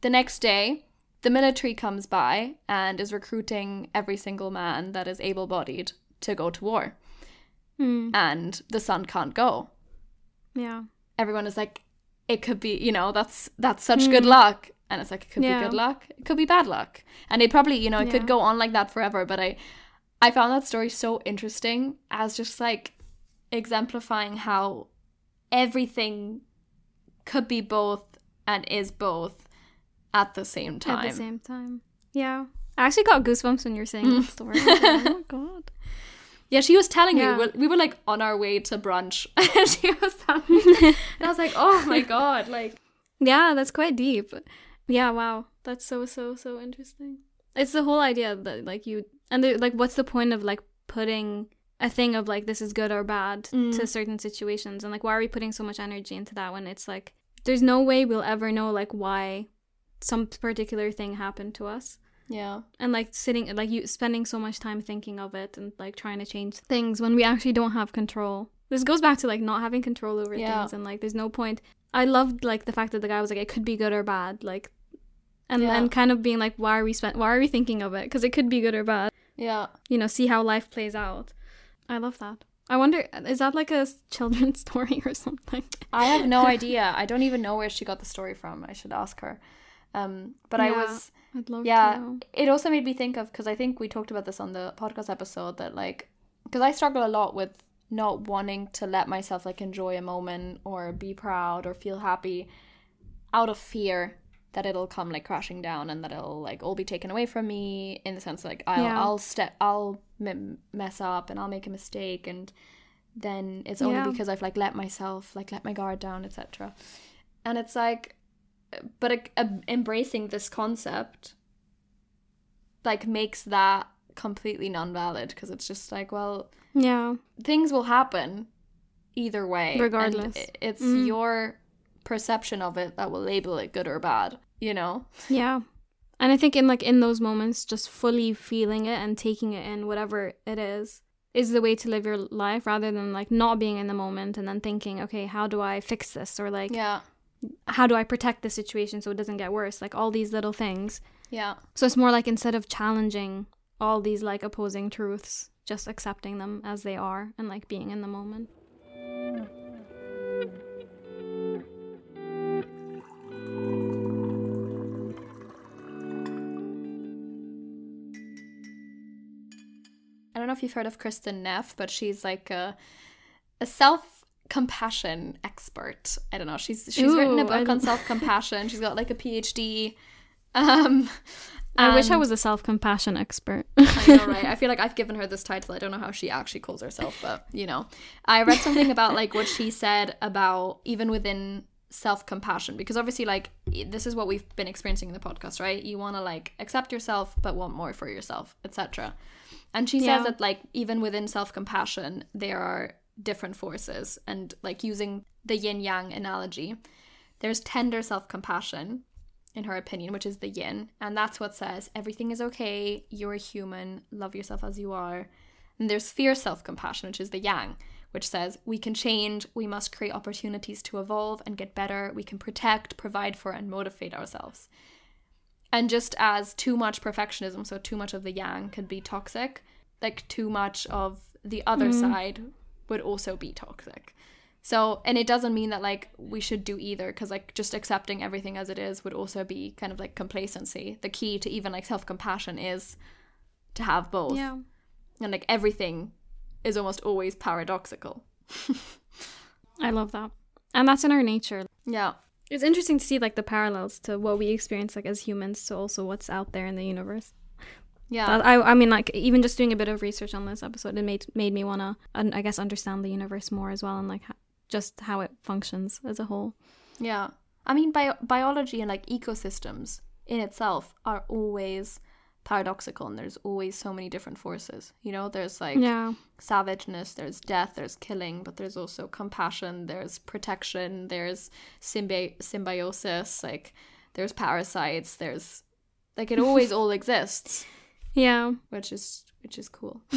The next day, the military comes by and is recruiting every single man that is able bodied to go to war. Hmm. And the son can't go. Yeah. Everyone is like, it could be, you know, that's that's such good luck. And it's like it could. Yeah. be good luck, it could be bad luck. And it probably, you know, it Yeah. could go on like that forever. But I I found that story so interesting as just like exemplifying how everything could be both and is both at the same time. At the same time. Yeah. I actually got goosebumps when you were saying that story. Like, oh my god. Yeah, she was telling Yeah. me we, we were like on our way to brunch, and she was telling me, and I was like, "Oh my god!" Like, Yeah, that's quite deep. Yeah, wow. That's so so so interesting. It's the whole idea that like you and the, like what's the point of like putting a thing of like this is good or bad to mm. certain situations and like why are we putting so much energy into that when it's like there's no way we'll ever know like why some particular thing happened to us yeah, and like sitting like you spending so much time thinking of it and like trying to change things when we actually don't have control this goes back to like not having control over Yeah. things and like there's no point i loved like the fact that the guy was like it could be good or bad like and Yeah. and kind of being like why are we spent why are we thinking of it because it could be good or bad yeah. you know see how life plays out i love that i wonder is that like a children's story or something I have no idea. I don't even know where she got the story from. I should ask her. Um, but I was i'd love yeah it also made me think of because i think we talked about this on the podcast episode that like because i struggle a lot with not wanting to let myself like enjoy a moment or be proud or feel happy out of fear that it'll come like crashing down and that it'll like all be taken away from me in the sense like i'll Yeah. i'll step i'll m- mess up and i'll make a mistake and then it's only Yeah. because i've like let myself like let my guard down etc and it's like but uh, uh, embracing this concept like makes that completely non-valid because it's just like well yeah things will happen either way Regardless. it's Mm. your perception of it that will label it good or bad you know Yeah. And I think in like in those moments just fully feeling it and taking it in whatever it is is the way to live your life rather than like not being in the moment and then thinking, okay, how do I fix this or like yeah how do I protect the situation so it doesn't get worse? Like all these little things. yeah So it's more like instead of challenging all these like opposing truths, just accepting them as they are and like being in the moment. Hmm. If you've heard of Kristin Neff, but she's like a a self compassion expert. I don't know. She's she's written a Ooh, book on self compassion. she's got like a PhD. Um, I wish I was a self compassion expert. I know, right? I feel like I've given her this title. I don't know how she actually calls herself, but you know, I read something about like what she said about even within self compassion, because obviously, like, this is what we've been experiencing in the podcast, right? You want to like accept yourself, but want more for yourself, etc. And she Yeah. says that like even within self compassion, there are different forces, and like using the yin yang analogy, there's tender self compassion, in her opinion, which is the yin. And that's what says everything is okay, you're a human, love yourself as you are. And there's fierce self compassion, which is the yang, which says we can change, we must create opportunities to evolve and get better, we can protect, provide for, and motivate ourselves. And just as too much perfectionism, so too much of the yang, can be toxic, like too much of the other mm-hmm. side would also be toxic. So, and it doesn't mean that like we should do either, because like just accepting everything as it is would also be kind of like complacency. The key to even like self compassion is to have both. yeah. And like everything is almost always paradoxical. I love that. And that's in our nature. Yeah. It's interesting to see like the parallels to what we experience like as humans to also what's out there in the universe. Yeah. I I mean like even just doing a bit of research on this episode it made made me want to I guess understand the universe more as well and like just how it functions as a whole. Yeah. I mean, bio- biology and like ecosystems in itself are always paradoxical and there's always so many different forces. You know, there's like Yeah. savageness, there's death, there's killing, but there's also compassion, there's protection, there's symbi- symbiosis, like there's parasites, there's like it always all exists, Yeah. which is which is cool.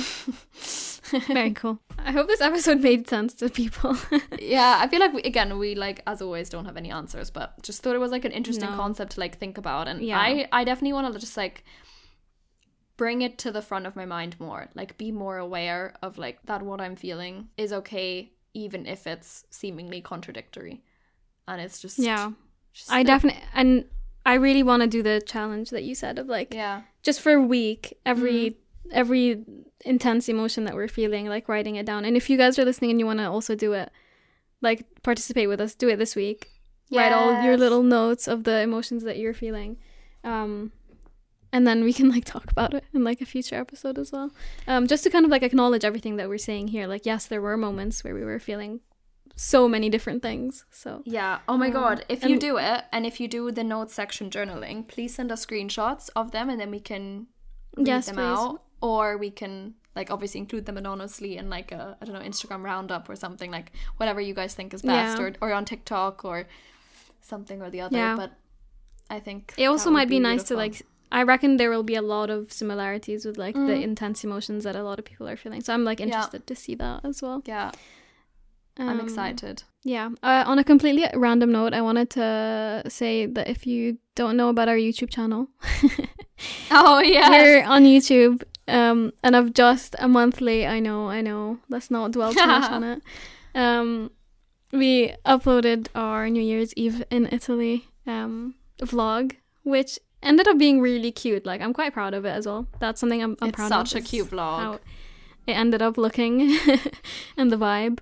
Very cool. I hope this episode made sense to people. yeah, I feel like we, again we like as always don't have any answers, but just thought it was like an interesting No. concept to like think about, and Yeah. I I definitely want to just like bring it to the front of my mind more, like be more aware of like that what I'm feeling is okay, even if it's seemingly contradictory, and it's just yeah. just I definitely and I really want to do the challenge that you said of like yeah. just for a week every every intense emotion that we're feeling like writing it down. And if you guys are listening and you want to also do it like participate with us do it this week. Write all your little notes of the emotions that you're feeling. Um and then we can like talk about it in like a future episode as well um just to kind of like acknowledge everything that we're saying here like yes there were moments where we were feeling so many different things so Yeah. Oh my Um, god. If you do it and if you do the notes section journaling, please send us screenshots of them and then we can read Yes, them please. out. Or we can like obviously include them anonymously in like a I don't know, Instagram roundup or something, like whatever you guys think is best Yeah. or or on TikTok or something or the other. Yeah. But I think It also might be, nice to like. I reckon there will be a lot of similarities with like the Mm. intense emotions that a lot of people are feeling. So I'm like Yeah. interested to see that as well. Yeah. I'm Um, excited. Yeah. Uh, on a completely random note, I wanted to say that if you don't know about our YouTube channel, Oh yeah. we're on YouTube. Um, and I've just a monthly. I know, I know. Let's not dwell too much on it. Um, we uploaded our New Year's Eve in Italy um vlog, which ended up being really cute. Like I'm quite proud of it as well. That's something I'm, I'm It's proud such of. a cute vlog. how it ended up looking and the vibe.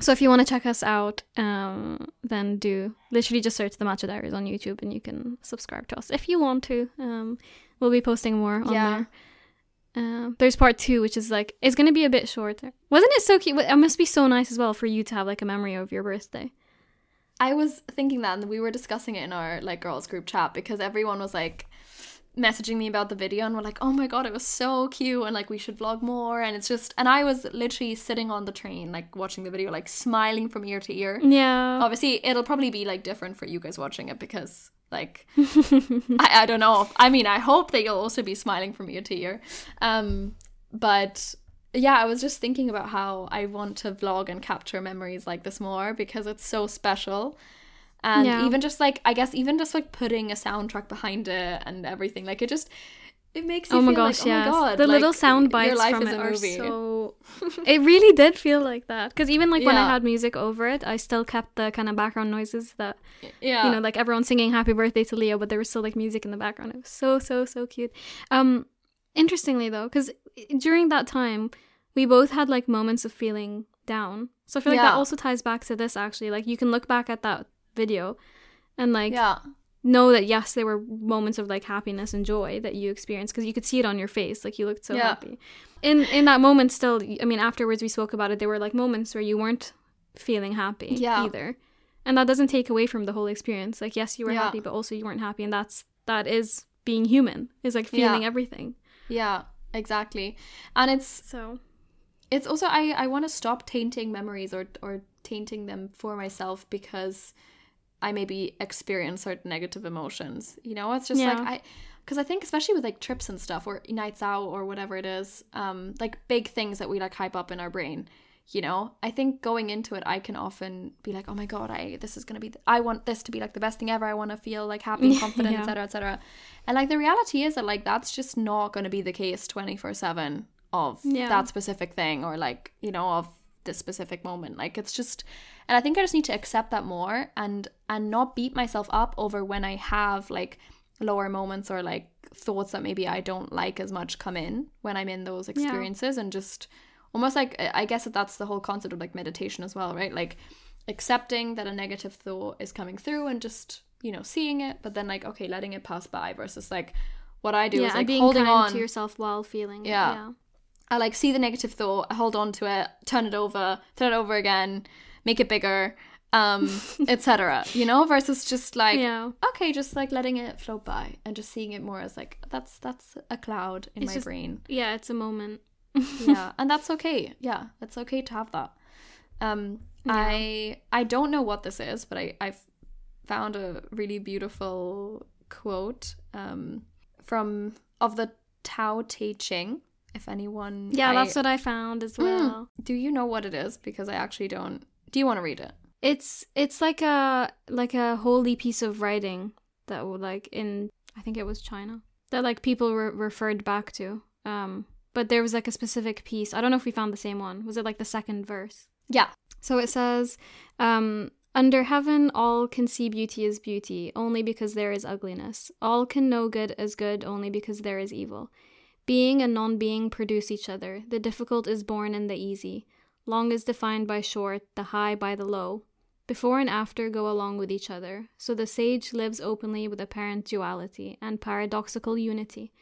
So if you want to check us out, um, then do literally just search the Matcha Diaries on YouTube and you can subscribe to us if you want to. Um, we'll be posting more on Yeah. there. Um, there's part two, which is like it's gonna be a bit shorter. Wasn't it so cute? It must be so nice as well for you to have like a memory of your birthday. I was thinking that, and we were discussing it in our like girls group chat because everyone was like messaging me about the video and we're like, oh my god, it was so cute, and like we should vlog more. And it's just, and I was literally sitting on the train, like watching the video, like smiling from ear to ear. Yeah. Obviously, it'll probably be like different for you guys watching it because like I, I don't know. I mean, I hope that you'll also be smiling from ear to ear. Um, but yeah, I was just thinking about how I want to vlog and capture memories like this more because it's so special. And Yeah. even just like I guess even just like putting a soundtrack behind it and everything, like it just it makes you Oh my gosh, like, yes. oh my god, the little like, sound bites life from is it a are so. it really did feel like that because even like when I had music over it, I still kept the kind of background noises that yeah, you know, like everyone singing "Happy Birthday" to Leo, but there was still like music in the background. It was so so so cute. Um, interestingly though, because during that time, we both had like moments of feeling down. So I feel like Yeah. that also ties back to this actually. Like you can look back at that video and like yeah. know that yes, there were moments of like happiness and joy that you experienced because you could see it on your face. Like you looked so Yeah. happy. In in that moment, still, I mean, afterwards we spoke about it. There were like moments where you weren't feeling happy Yeah. either, and that doesn't take away from the whole experience. Like yes, you were happy, but also you weren't happy, and that's that is being human. Is like feeling everything. Yeah, exactly. And it's So it's also I I want to stop tainting memories or or tainting them for myself because I maybe experience certain negative emotions. You know, it's just like I because I think especially with like trips and stuff or nights out or whatever it is, um, like big things that we like hype up in our brain. You know, I think going into it, I can often be like, "Oh my god, I this is gonna be, th- I want this to be like the best thing ever. I want to feel like happy, confident, Yeah. etc., etc." And like the reality is that like that's just not gonna be the case twenty four seven of Yeah. that specific thing or like you know of this specific moment like it's just and i think i just need to accept that more and and not beat myself up over when i have like lower moments or like thoughts that maybe i don't like as much come in when i'm in those experiences and just almost like i guess that that's the whole concept of like meditation as well right like accepting that a negative thought is coming through and just you know seeing it but then like okay letting it pass by versus like what i do yeah, is like being holding on to yourself while feeling. it, Yeah. yeah. I like see the negative thought, I hold on to it, turn it over, turn it over again, make it bigger, um, etc. You know, versus just like yeah. okay, just like letting it float by and just seeing it more as like that's that's a cloud in It's my just- brain. Yeah, it's a moment. Yeah, and that's okay. Yeah, it's okay to have that. Um, I I don't know what this is, but I I've found a really beautiful quote um from of the Tao Te Ching. If anyone, Yeah, I- that's what I found as well. do you know what it is? Because I actually don't. Do you want to read it? It's it's like a like a holy piece of writing that like in I think it was China that like people were referred back to. Um, but there was like a specific piece. I don't know if we found the same one. Was it like the second verse? Yeah. So it says, um, Under heaven, all can see beauty as beauty, only because there is ugliness. All can know good as good, only because there is evil. Being and non being produce each other. The difficult is born in the easy. Long is defined by short, the high by the low. Before and after go along with each other. So the sage lives openly with apparent duality and paradoxical unity.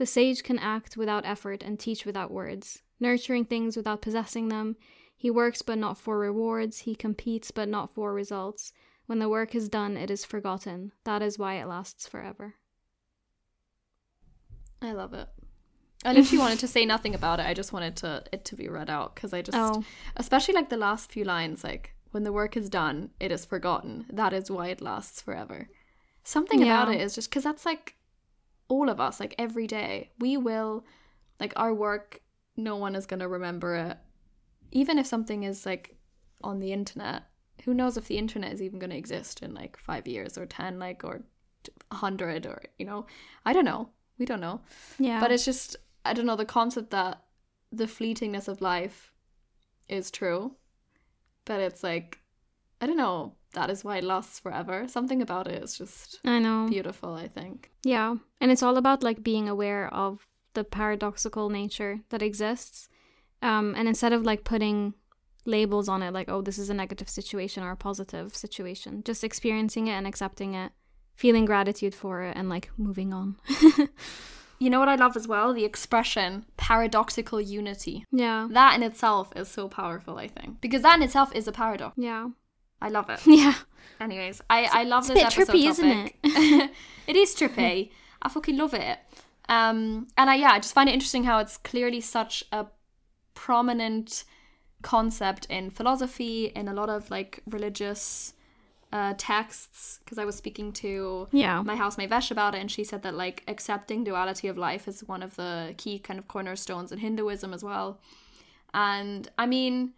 The sage can act without effort and teach without words, nurturing things without possessing them. He works but not for rewards, he competes but not for results. When the work is done, it is forgotten. That is why it lasts forever. I love it. And if literally wanted to say nothing about it. I just wanted to it to be read out because I just, Oh. especially like the last few lines, like when the work is done, it is forgotten. That is why it lasts forever. Something about it is just because that's like all of us, like every day, we will, like our work. No one is gonna remember it, even if something is like on the internet. Who knows if the internet is even gonna exist in like five years or ten, like or a hundred or you know, I don't know. We don't know. Yeah. But it's just I don't know the concept that the fleetingness of life is true, but it's like I don't know. That is why it lasts forever. Something about it is just I know. beautiful. I think. Yeah. And it's all about like being aware of the paradoxical nature that exists. Um, and instead of like putting labels on it, like, oh, this is a negative situation or a positive situation, just experiencing it and accepting it, feeling gratitude for it, and like moving on. You know what I love as well? The expression paradoxical unity. yeah. That in itself is so powerful. I think because that in itself is a paradox. Yeah. I love it. Yeah. Anyways, I, I love It's a this bit episode trippy, isn't topic. it is trippy. I fucking love it. Um, and I yeah, I just find it interesting how it's clearly such a prominent concept in philosophy, in a lot of like religious uh, texts. Because I was speaking to Yeah. my housemate Vesh about it, and she said that like accepting duality of life is one of the key kind of cornerstones in Hinduism as well. And I mean,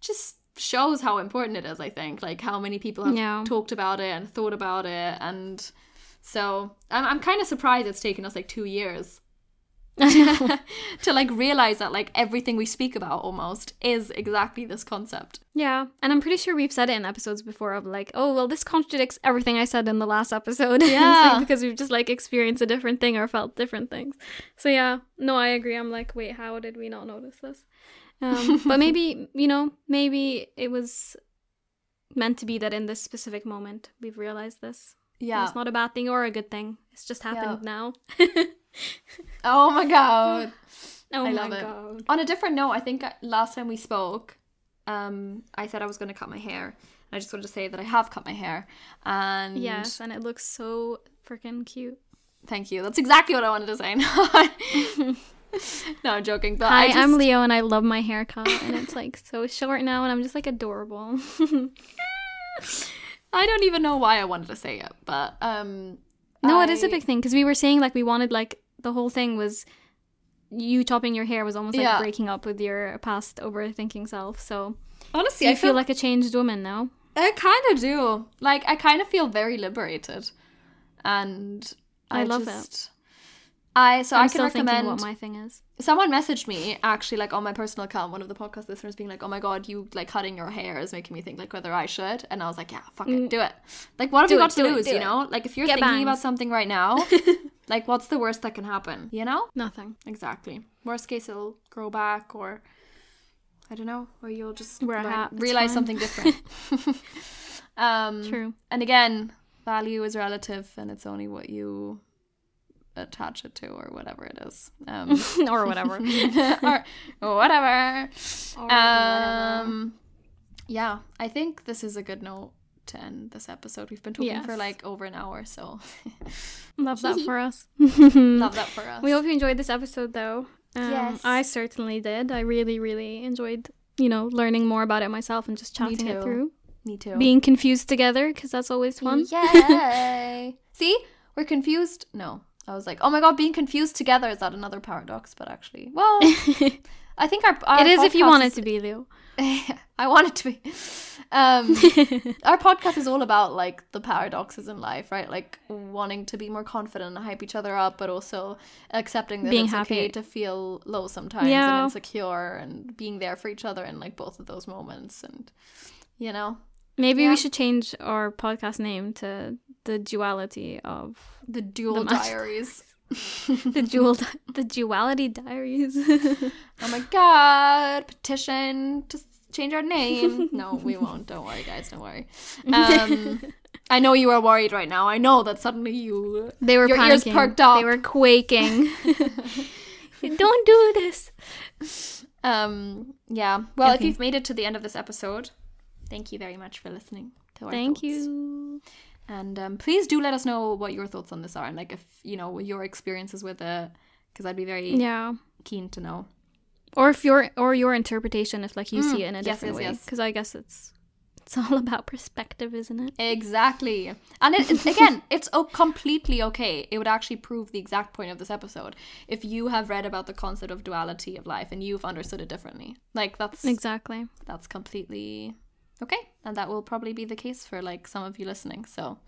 just shows how important it is. I think like how many people have Yeah. talked about it and thought about it, and so I'm I'm kind of surprised it's taken us like two years to like realize that like everything we speak about almost is exactly this concept. Yeah, and I'm pretty sure we've said it in episodes before of like, oh well, this contradicts everything I said in the last episode. It's like Yeah. because we've just like experienced a different thing or felt different things. So yeah, no, I agree. I'm like, wait, how did we not notice this? Um, but maybe you know, maybe it was meant to be that in this specific moment we've realized this. And Yeah. It's not a bad thing or a good thing. It's just happened now. Oh my god. Oh I my love it. god. On a different note, I think last time we spoke, um, I said I was going to cut my hair. I just wanted to say that I have cut my hair, and Yes, and it looks so freaking cute. thank you. That's exactly what I wanted to say. no, I'm joking. But Hi, I just, I'm Leo, and I love my haircut, and it's like so short now, and I'm just like adorable. I don't even know why I wanted to say it, but um, no, it is a big thing because we were saying like we wanted like the whole thing was you chopping your hair was almost like Yeah. breaking up with your past overthinking self. So Honestly, you I feel like a changed woman now. I kind of do. Like, I kind of feel very liberated, and I I, love it. I so I'm I can still recommend. what my thing is. Someone messaged me actually, like on my personal account, one of the podcast listeners being like, "Oh my god, you like cutting your hair is making me think like whether I should," and I was like, "Yeah, fuck it, do it. Like, what have Mm. Do you it, got to it, lose? do you it. know, like if you're Get thinking about something right now, like what's the worst that can happen? You know, Nothing. exactly. Worst case, it'll grow back, or I don't know, or you'll just Wear a hat, realize something different. um, True. and again, value is relative, and it's only what you attach it to, or whatever it is. Um, or whatever. or, whatever. Or whatever. Um, yeah, I think this is a good note to end this episode. We've been talking for like over an hour, so Love that for us. love that for us. We hope you enjoyed this episode, though. Um, Yes. I certainly did. I really, really enjoyed, you know, learning more about it myself and just chatting it through. Me too. Being confused together, because that's always fun. Yay! See, we're confused. No, I was like, oh my god, being confused together is that another paradox? But actually, well, I think our, our it is if you want it to be, Leo. I want it to be. Um, our podcast is all about like the paradoxes in life, right? Like wanting to be more confident and hype each other up, but also accepting that Being it's okay to feel low sometimes Yeah. and insecure, and being there for each other in like both of those moments, and you know, Maybe Yeah. we should change our podcast name to the duality of the dual match- diaries. the dual the duality diaries. Oh my god, petition to change our name. no, we won't. Don't worry, guys. Don't worry. Um, I know you are worried right now. I know that suddenly you they were Your panicking. ears perked up. They were quaking. Don't do this. Um, yeah. Well, if you've made it to the end of this episode, thank you very much for listening to our Thank thoughts. you. And um, please do let us know what your thoughts on this are, and like if you know your experiences with it, because I'd be very Yeah. keen to know. Or if your or your interpretation, if like you Mm, see it in a yes, different yes, way, yes. because I guess it's it's all about perspective, isn't it? Exactly. And it, it- again, it's oh, completely okay. It would actually prove the exact point of this episode if you have read about the concept of duality of life and you've understood it differently. Like that's Exactly. that's completely okay and that will probably be the case for like some of you listening so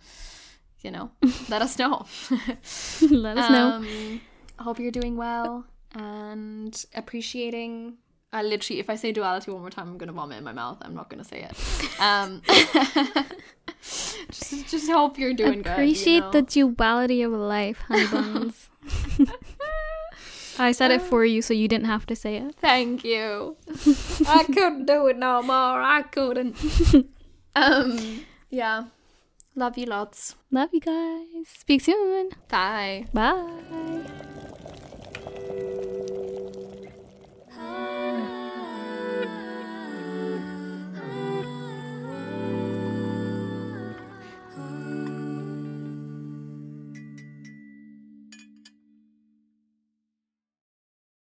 you know let us know Let us know. um, i hope you're doing well and appreciating uh, literally if i say duality one more time i'm gonna vomit in my mouth i'm not gonna say it um just, just hope you're doing Appreciate good the you know? duality of life, honey buns. I said it for you, so you didn't have to say it. thank you i couldn't do it no more i couldn't um yeah love you lots Love you guys. Speak soon. bye Bye.